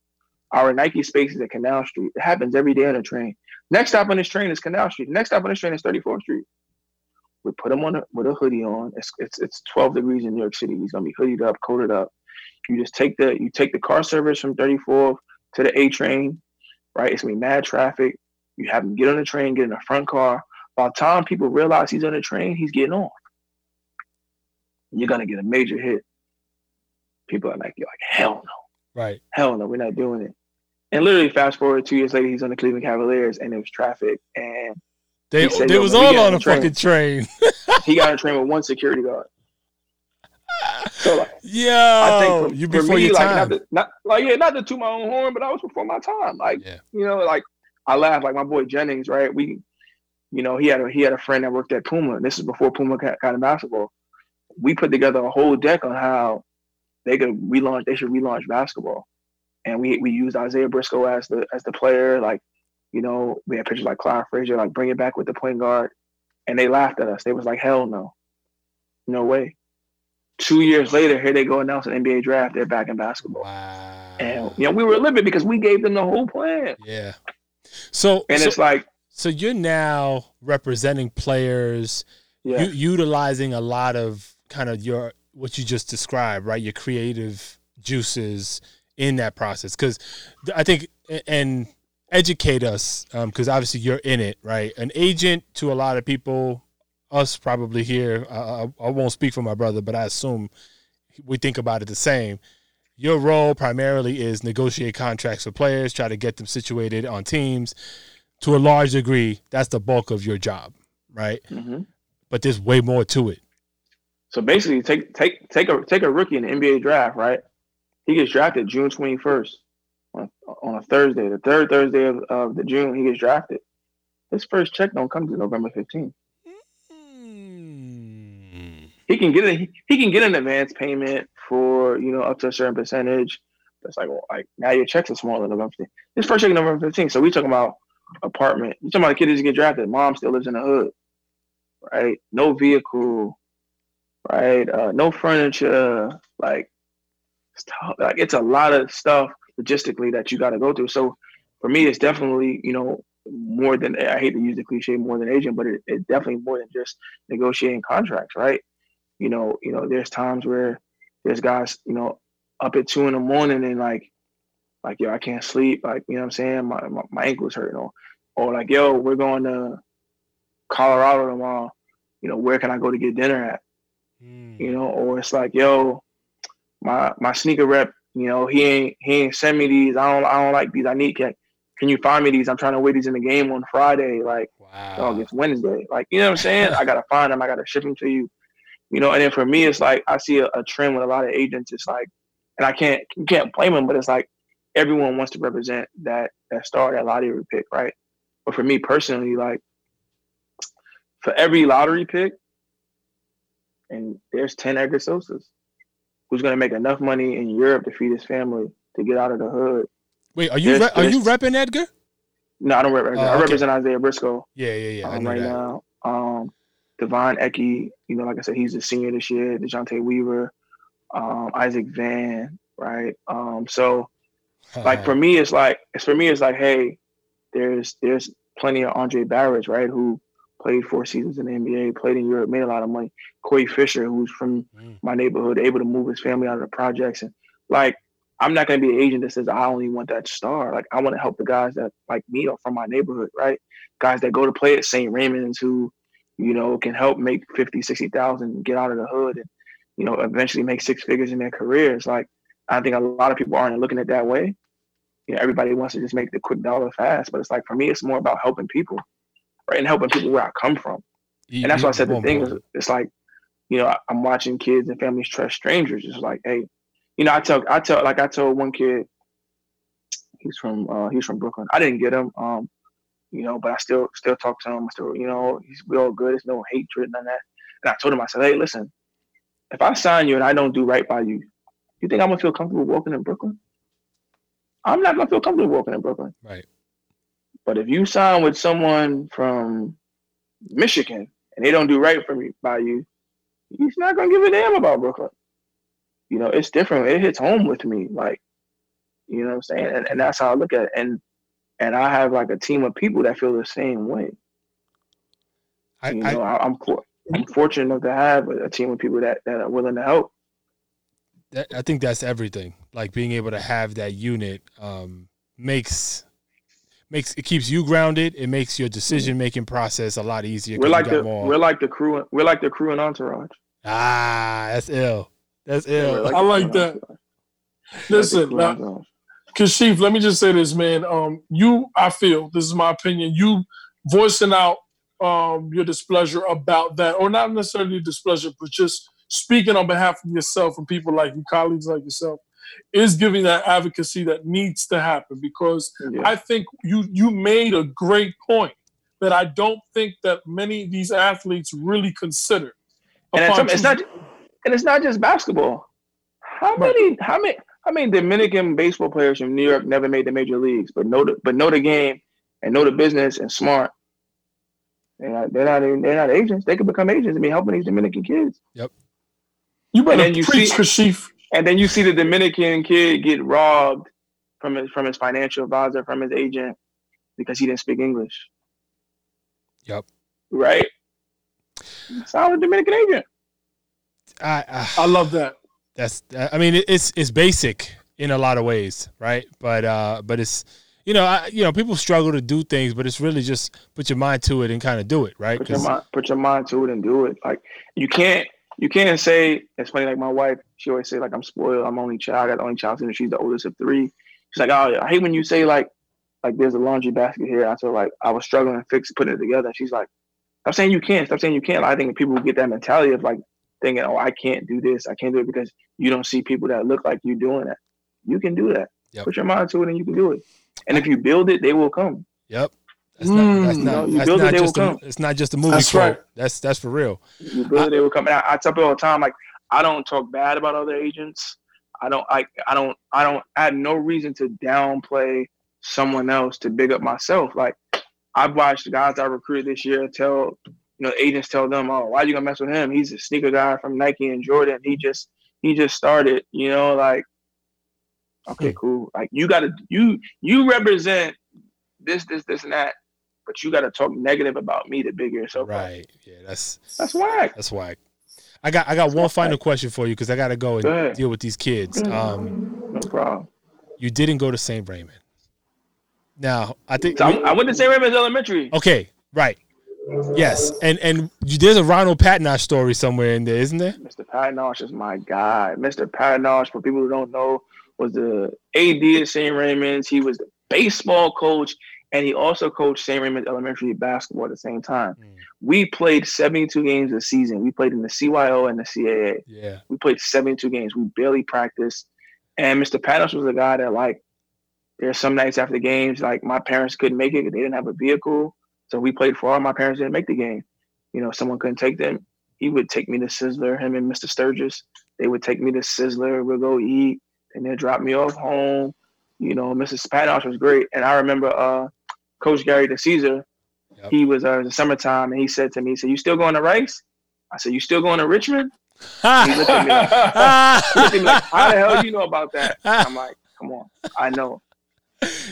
Our Nike space is at Canal Street. It happens every day on the train. Next stop on this train is Canal Street. Next stop on this train is 34th Street. We put him on a, with a hoodie on. It's, it's it's 12 degrees in New York City. He's gonna be hoodied up, coated up. You just take the you take the car service from 34th to the A train, right? It's gonna be mad traffic. You have him get on the train, get in the front car. By the time people realize he's on the train, he's getting off. You're gonna get a major hit people are like, you're like, hell no. Right. Hell no, we're not doing it. And literally fast forward two years later, he's on the Cleveland Cavaliers and it was traffic. And they, said, they was all on a fucking train. he got on a train with one security guard. So like, yeah, I think for, you before for me, your like, time. Not, to, not like yeah, not to toot my own horn, but I was before my time. Like, yeah. you know, like I laugh like my boy Jennings, right? We, you know, he had a he had a friend that worked at Puma. This is before Puma got, got in basketball. We put together a whole deck on how they could relaunch. They should relaunch basketball, and we we used Isaiah Briscoe as the as the player. Like you know, we had pictures like Clyde Frazier, like bring it back with the point guard, and they laughed at us. They was like, hell no, no way. Two years later, here they go announce an NBA draft. They're back in basketball. Wow. And you know, we were living because we gave them the whole plan. Yeah. So And so, it's like, so you're now representing players, yeah, u- utilizing a lot of kind of your what you just described, right? Your creative juices in that process, because I think and educate us, because obviously you're in it, right? An agent to a lot of people, us probably here. I, I, won't speak for my brother, but I assume we think about it the same. Your role primarily is negotiate contracts for players, try to get them situated on teams. To a large degree, that's the bulk of your job, right? hmm But there's way more to it. So basically, take take take a take a rookie in the NBA draft, right? He gets drafted June twenty first on, on a Thursday, the third Thursday of, of the June. He gets drafted. His first check don't come to November fifteenth. Hmm. He can get a, he, he can get an advance payment for you know up to a certain percentage. That's like well, like now your checks are smaller than November 15th. His first check November 15th. So we talking about apartment. You talking about a kid that just get drafted. Mom still lives in the hood, right? No vehicle, right? Uh, no furniture. Like, it's tough. like it's a lot of stuff logistically that you got to go through. So for me, it's definitely you know more than I hate to use the cliche more than agent, but it, it's definitely more than just negotiating contracts, right? You know, you know, there's times where there's guys, you know, up at two in the morning and like, like yo, I can't sleep, like you know what I'm saying, my my, my ankle's hurting, or or like yo, we're going to Colorado tomorrow, you know, where can I go to get dinner at? Hmm. you know, or it's like, yo, my my sneaker rep, you know, he ain't he ain't send me these. I don't I don't like these. I need can can you find me these? I'm trying to wear these in the game on Friday. Like, Wow. dog, it's Wednesday. Like, you know what I'm saying? I gotta find them. I gotta ship them to you. You know, and then for me, it's like I see a, a trend with a lot of agents. It's like, and I can't you can't blame them, but it's like everyone wants to represent that that star, that lottery pick, right? But for me personally, like for every lottery pick, and there's 10 Edgar Sosas who's going to make enough money in Europe to feed his family to get out of the hood. Wait, are you There's- re- are you repping Edgar? No, I don't represent. Oh, I okay. represent Isaiah Briscoe Yeah, yeah, yeah. Um, right that. now. Um, Devon Ecke, you know, like I said, he's a senior this year. Dejounte Weaver, um, Isaac Van, right? Um, so like for me, it's like it's for me, it's like, hey, there's there's plenty of Andre Barrett, right, who played four seasons in the NBA, played in Europe, made a lot of money. Corey Fisher, who's from Mm. my neighborhood, able to move his family out of the projects, and like I'm not gonna be an agent that says I only want that star. Like I want to help the guys that like me or from my neighborhood, right? Guys that go to play at St. Raymond's who, you know, can help make 50, 60,000, get out of the hood and, you know, eventually make six figures in their careers. Like I think a lot of people aren't looking at that way. You know, everybody wants to just make the quick dollar fast, but it's like for me, it's more about helping people, right? And helping people where I come from. You- And that's why I said the thing is, it's like, you know, I- I'm watching kids and families trust strangers. It's like, hey, you know, I tell, I tell, like I told one kid, he's from, uh, he's from Brooklyn. I didn't get him, um, you know, but I still, still talk to him. I still, you know, he's we all good. There's no hatred, none of that. And I told him, I said, hey, listen, if I sign you and I don't do right by you, you think I'm gonna feel comfortable walking in Brooklyn? I'm not gonna feel comfortable walking in Brooklyn. Right. But if you sign with someone from Michigan and they don't do right for me by you, he's not gonna give a damn about Brooklyn. You know, it's different. It hits home with me, like, you know what I'm saying? And, and that's how I look at it. And and I have like a team of people that feel the same way. I, you know, I, I'm for, I'm fortunate enough to have a, a team of people that, that are willing to help. that, I think that's everything. Like being able to have that unit um, makes makes it keeps you grounded. It makes your decision making process a lot easier. We're like the more- we're like the crew. We're like the crew and entourage. ah, that's ill. That's Yeah, ill. we're I like that. Listen, We're now, crew and entourage. Kashif, let me just say this, man. Um, you, I feel this is my opinion. You voicing out um your displeasure about that, or not necessarily displeasure, but just speaking on behalf of yourself and people like you, colleagues like yourself, is giving that advocacy that needs to happen. Because Yeah. I think you you made a great point that I don't think that many of these athletes really consider. and it's, it's not and it's not just basketball. How Right. many how many how many Dominican baseball players from New York never made the major leagues, but know the, but know the game and know the business and smart, they're not they're not, they're not agents. They could become agents and be helping these Dominican kids. Yep. You better then you preach, see- Kashif. And then you see the Dominican kid get robbed from his from his financial advisor, from his agent, because he didn't speak English. Yep. Right? Solid Dominican agent. I, I, I love that. that's I mean it's it's basic in a lot of ways, right? But uh but it's you know, I, you know, people struggle to do things, but it's really just put your mind to it and kind of do it, right? Put your 'Cause- mind put your mind to it and do it. Like you can't you can't say it's funny like my wife, she always say like I'm spoiled, I'm only child, I got the only child and she's the oldest of three. She's like, Oh I hate when you say like like there's a laundry basket here. I told her, like I was struggling to fix putting it together. And she's like, I'm saying you can't, stop saying you can't. I think people get that mentality of like thinking, Oh, I can't do this, I can't do it because you don't see people that look like you doing that. You can do that. Yep. Put your mind to it and you can do it. And if you build it, they will come. Yep. That's not, that's Mm, not, no, you that's build it, not they will just a, come. it's not just a movie That's quote. right. That's that's for real. You build it, they will come. And I, I tell people all the time, like I don't talk bad about other agents. I don't like I don't I don't I had no reason to downplay someone else to big up myself. Like I've watched the guys I recruited this year tell you know agents tell them, oh, why are you gonna mess with him? He's a sneaker guy from Nike and Jordan. He just he just started. You know, like okay, Hmm. cool. Like you gotta you you represent this this this and that, but you gotta talk negative about me to big yourself. up. Right. Yeah, that's That's whack. that's whack. I got I got one final question for you because I gotta go and Go deal with these kids. Ahead. Um, No problem. you didn't go to St. Raymond. Now I think So I, I went to St. Raymond's Elementary. okay, right. Yes, and and you, there's a Ronald Patnosh story somewhere in there, isn't there? Mr. Patnosh is my guy. Mr. Patnosh, for people who don't know, was the AD at St. Raymond's. He was the baseball coach, and he also coached St. Raymond's Elementary basketball at the same time. Mm. We played 72 games a season. We played in the CYO and the CAA. Yeah. We played 72 games. We barely practiced. And Mr. Patnosh was a guy that, like, there's some nights after the games, like, my parents couldn't make it. They didn't have a vehicle. So we played for all. My parents didn't make the game. You know, someone couldn't take them. He would take me to Sizzler, him and Mr. Sturgis. They would take me to Sizzler. We'll go eat and then drop me off home. You know, Mrs. Patnosh was great. And I remember uh, Coach Gary DeCesare, Yep. he was uh, in the summertime and he said to me, he said, You still going to Rice? I said, You still going to Richmond? He looked at me like, he looked at me like, How the hell do you know about that? I'm like, Come on, I know.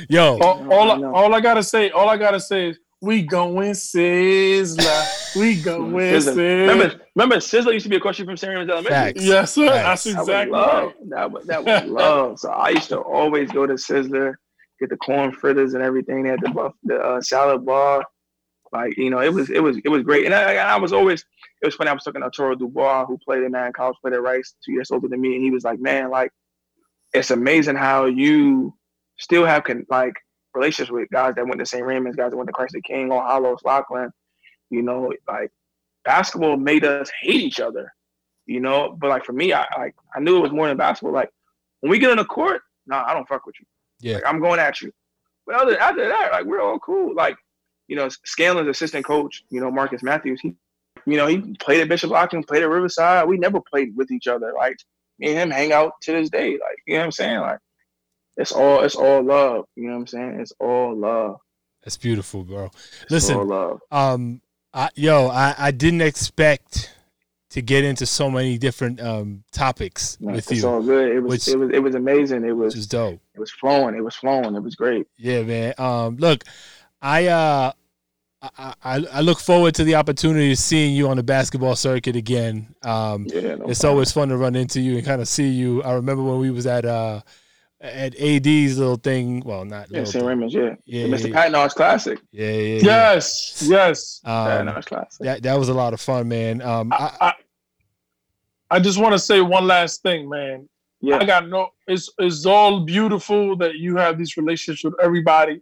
Yo, all, all, I I, know. all I gotta say, all I gotta say is we going Sizzler. We going Sizzler. Sizzler. Remember, remember, Sizzler used to be a question from St. Raymond's Elementary. Facts. Yes, sir. Facts. That's That was exactly love. right. That was that was love. So I used to always go to Sizzler, get the corn fritters and everything. They had the buff, the uh, salad bar. Like you know, it was it was it was great. And I, I was always it was funny. I was talking to Toro Dubois, who played in man college, played at Rice, two years older than me, and he was like, "Man, like it's amazing how you still have con- like relationships with guys that went to St. Raymond's, guys that went to Christ the King, or Hallows, Loughlin. You know, like basketball made us hate each other. You know, but like for me, I like I knew it was more than basketball. Like when we get on the court, nah, I don't fuck with you. Yeah. Like, I'm going at you. But other after that, like we're all cool. Like you know, Scanlan's assistant coach, you know, Marcus Matthews, he, you know, he played at Bishop Loughlin, played at Riverside. We never played with each other. Like me and him hang out to this day. Like you know what I'm saying? Like it's all it's all love. You know what I'm saying? It's all love. that's beautiful, bro. It's Listen, all love. um, I, yo, I, I didn't expect to get into so many different um topics Man, with it's you, all good. It was which- it was it was amazing. It was which is dope. it was flowing. It was flowing. It was great. Yeah, man. Um, look, I uh, I, I I look forward to the opportunity of seeing you on the basketball circuit again. Um, Yeah, no it's problem. always fun to run into you and kind of see you. I remember when we was at uh at AD's little thing. Well, not yeah, St. Raymond's. Yeah, Yeah, Mr. yeah, Patnosh Classic. yeah, yeah, yeah. Yes, yes. Um, Classic. that that was a lot of fun, man. Um, I, I, I, I just want to say one last thing, man. Yeah, I got no. It's it's all beautiful that you have these relationships with everybody.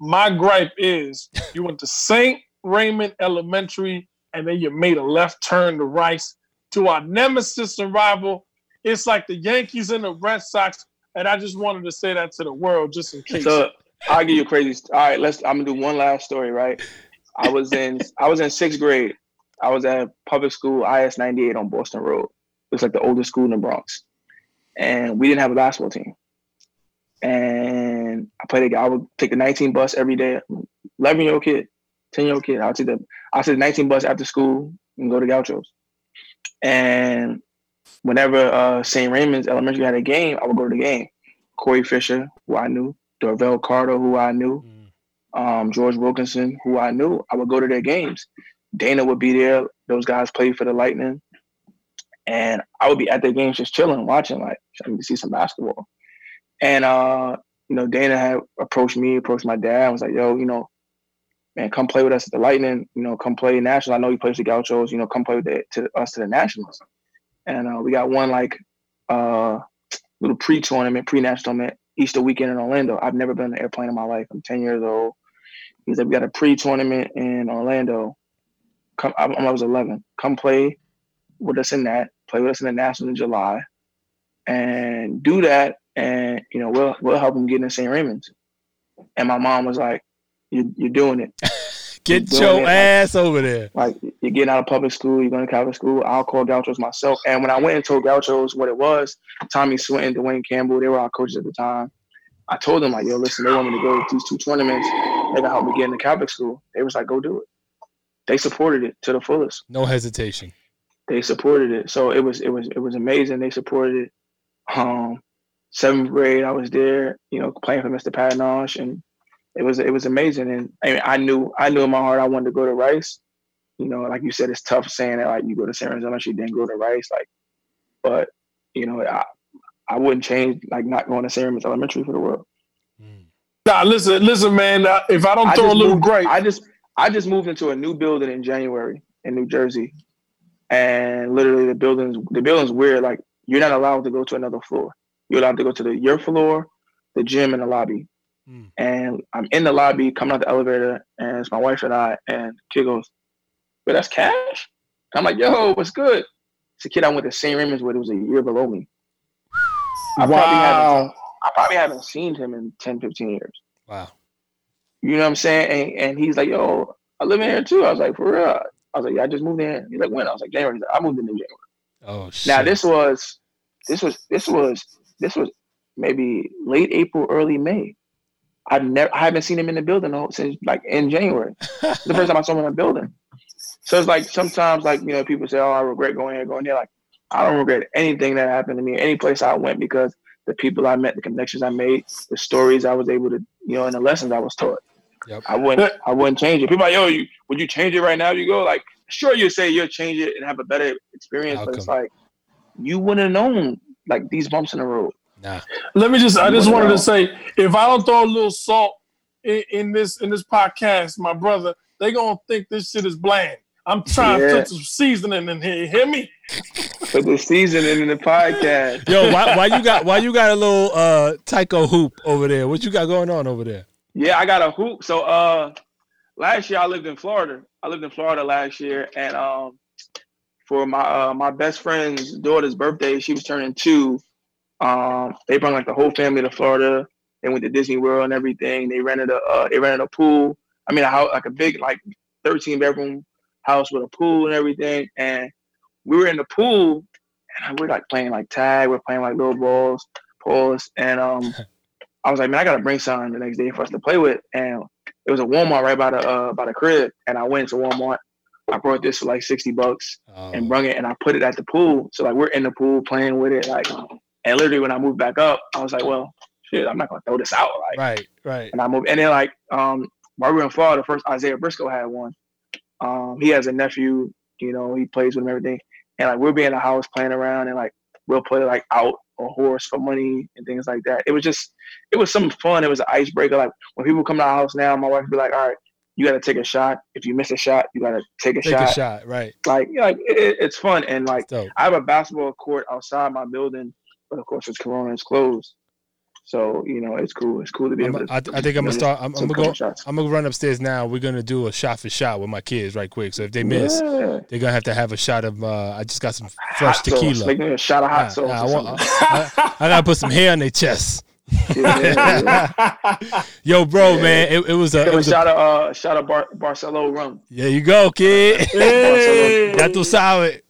My gripe is you went to Saint Raymond Elementary and then you made a left turn to Rice to our nemesis and rival. It's like the Yankees and the Red Sox, and I just wanted to say that to the world just in case. So I'll give you a crazy. All right, let's. I'm gonna do one last story. Right, I was in I was in sixth grade. I was at public school IS 98 on Boston Road. It was like the oldest school in the Bronx, and we didn't have a basketball team. And I played. I would take the 19 bus every day, 11 year old kid, 10 year old kid. I'll take the I'll take the 19 bus after school and go to Gauchos. And whenever uh, St. Raymond's Elementary had a game, I would go to the game. Corey Fisher, who I knew, Dorvell Carter, who I knew, mm. um, George Wilkinson, who I knew, I would go to their games. Dana would be there. Those guys played for the Lightning. And I would be at their games just chilling, watching, like, trying to see some basketball. And, uh, you know, Dana had approached me, approached my dad, and was like, yo, you know, man, come play with us at the Lightning. You know, come play national. I know you play with the Gauchos. You know, come play with the, to us to the Nationals. And uh, we got one like uh, little pre-tournament, pre-national tournament Easter weekend in Orlando. I've never been on an airplane in my life. I'm 10 years old. He said we got a pre-tournament in Orlando. Come, I, I was 11. Come play with us in that. Play with us in the national in July, and do that. And you know we'll we'll help them get in St. Raymond's. And my mom was like, "You you're doing it." Get your ass like, over there. Like you're getting out of public school, you're going to Catholic school. I'll call Gauchos myself. And when I went and told Gauchos what it was, Tommy Swinton, Dwayne Campbell, they were our coaches at the time. I told them like, yo, listen, they want me to go to these two tournaments. They can help me get into Catholic school. They was like, go do it. They supported it to the fullest. No hesitation. They supported it. So it was it was it was amazing. They supported it. Um, seventh grade, I was there, you know, playing for Mr. Patinosh and it was it was amazing. And I, mean, I knew I knew in my heart I wanted to go to Rice. You know, like you said, it's tough saying that like you go to San Arizona, you then go to Rice. Like, but you know, I I wouldn't change like not going to San Raymond's Elementary for the world. Hmm. Nah, listen, listen, man. Uh, if I don't I throw a little moved, great, I just I just moved into a new building in January in New Jersey, and literally the building's the building's weird. Like you're not allowed to go to another floor. You're allowed to go to the your floor, the gym, and the lobby. Mm. And I'm in the lobby coming out the elevator, and it's my wife and I, and kid goes, But that's cash? And I'm like, Yo, what's good? It's a kid I went to St. Raymond's with, it was a year below me. I wow. Probably haven't, I probably haven't seen him in 10, 15 years. Wow. You know what I'm saying? And, and he's like, Yo, I live in here too. I was like, For real? I was like, Yeah, I just moved in. He's like, When? I was like, January. He's Like, I moved in in January. Oh, shit. Now, this was, this was, this was, this was maybe late April, early May. I've never, I haven't seen him in the building since like in January. the first time I saw him in the building. So it's like sometimes, like you know, people say, "Oh, I regret going here, going there." Like I don't regret anything that happened to me, any place I went, because the people I met, the connections I made, the stories I was able to, you know, and the lessons I was taught. Yep. I wouldn't, I wouldn't change it. People like, yo, you would you change it right now? You go like, sure, you say you'll change it and have a better experience, Outcome. but it's like you wouldn't have known like these bumps in the road. Nah. Let me just. I just wanted to say, if I don't throw a little salt in, in this in this podcast, my brother, they gonna think this shit is bland. I'm trying yeah. to put some seasoning in here. Hear me? Put the seasoning in the podcast. Yo, why, why you got why you got a little uh Tyco hoop over there? What you got going on over there? Yeah, I got a hoop. So uh last year I lived in Florida. I lived in Florida last year and um for my uh, my best friend's daughter's birthday, she was turning two. Um, they brought like the whole family to Florida. They went to Disney World and everything. They rented a uh, they rented a pool. I mean, a house like a big like 13 bedroom house with a pool and everything. And we were in the pool and we are like playing like tag. We're playing like little balls, pulls. And um, I was like, man, I gotta bring something the next day for us to play with. And it was a Walmart right by the uh, by the crib. And I went to Walmart. I brought this for like 60 bucks oh. and brung it and I put it at the pool. So like we're in the pool playing with it. Like and literally, when I moved back up, I was like, well, shit, I'm not gonna throw this out. Like, right, right. And I moved, and then like, um, while we were in Florida, first Isaiah Briscoe had one. Um, he has a nephew, you know, he plays with him everything, and like we'll be in the house playing around, and like we'll play like out a horse for money and things like that. It was just, it was some fun. It was an icebreaker. Like when people come to our house now, my wife would be like, all right, you got to take a shot. If you miss a shot, you got to take a take shot. Take a shot, right? Like, like it, it's fun, and like I have a basketball court outside my building but of course, it's Corona it's closed. So you know, it's cool. It's cool to be able. To, I, I think I'm gonna start. I'm, I'm gonna go. Shots. I'm gonna run upstairs now. We're gonna do a shot for shot with my kids right quick. So if they miss, yeah. they're gonna have to have a shot of. Uh, I just got some fresh hot tequila. Sauce. Make me a shot of hot nah, sauce. Nah, I, want, I, I, gotta put some hair on their chest. Yo, bro, yeah. man, it, it was a, it was a shot of uh, shot of Bar- Barcelo rum. Yeah, you go, kid. Hey. Ya tú sabes.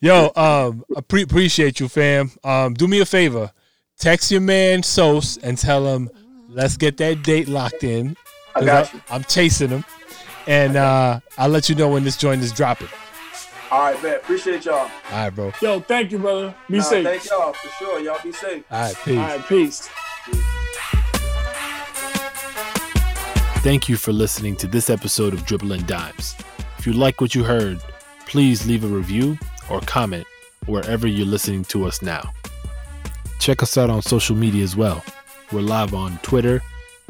Yo, um, pre- appreciate you, fam. Um, do me a favor. Text your man Sos and tell him let's get that date locked in I got you. I'm chasing him, and uh, I'll let you know when this joint is dropping. All right, man. Appreciate y'all. All right, bro. Yo, thank you, brother. Be nah, safe. Thank y'all for sure. Y'all be safe. All right, peace. All right, peace. Thank you for listening to this episode of Dribbling Dimes. If you like what you heard, please leave a review or comment wherever you're listening to us now. Check us out on social media as well. We're live on Twitter,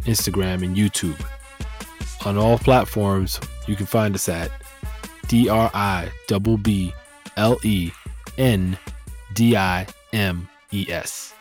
Instagram, and YouTube. On all platforms, you can find us at D R I B B L E N D I M E S.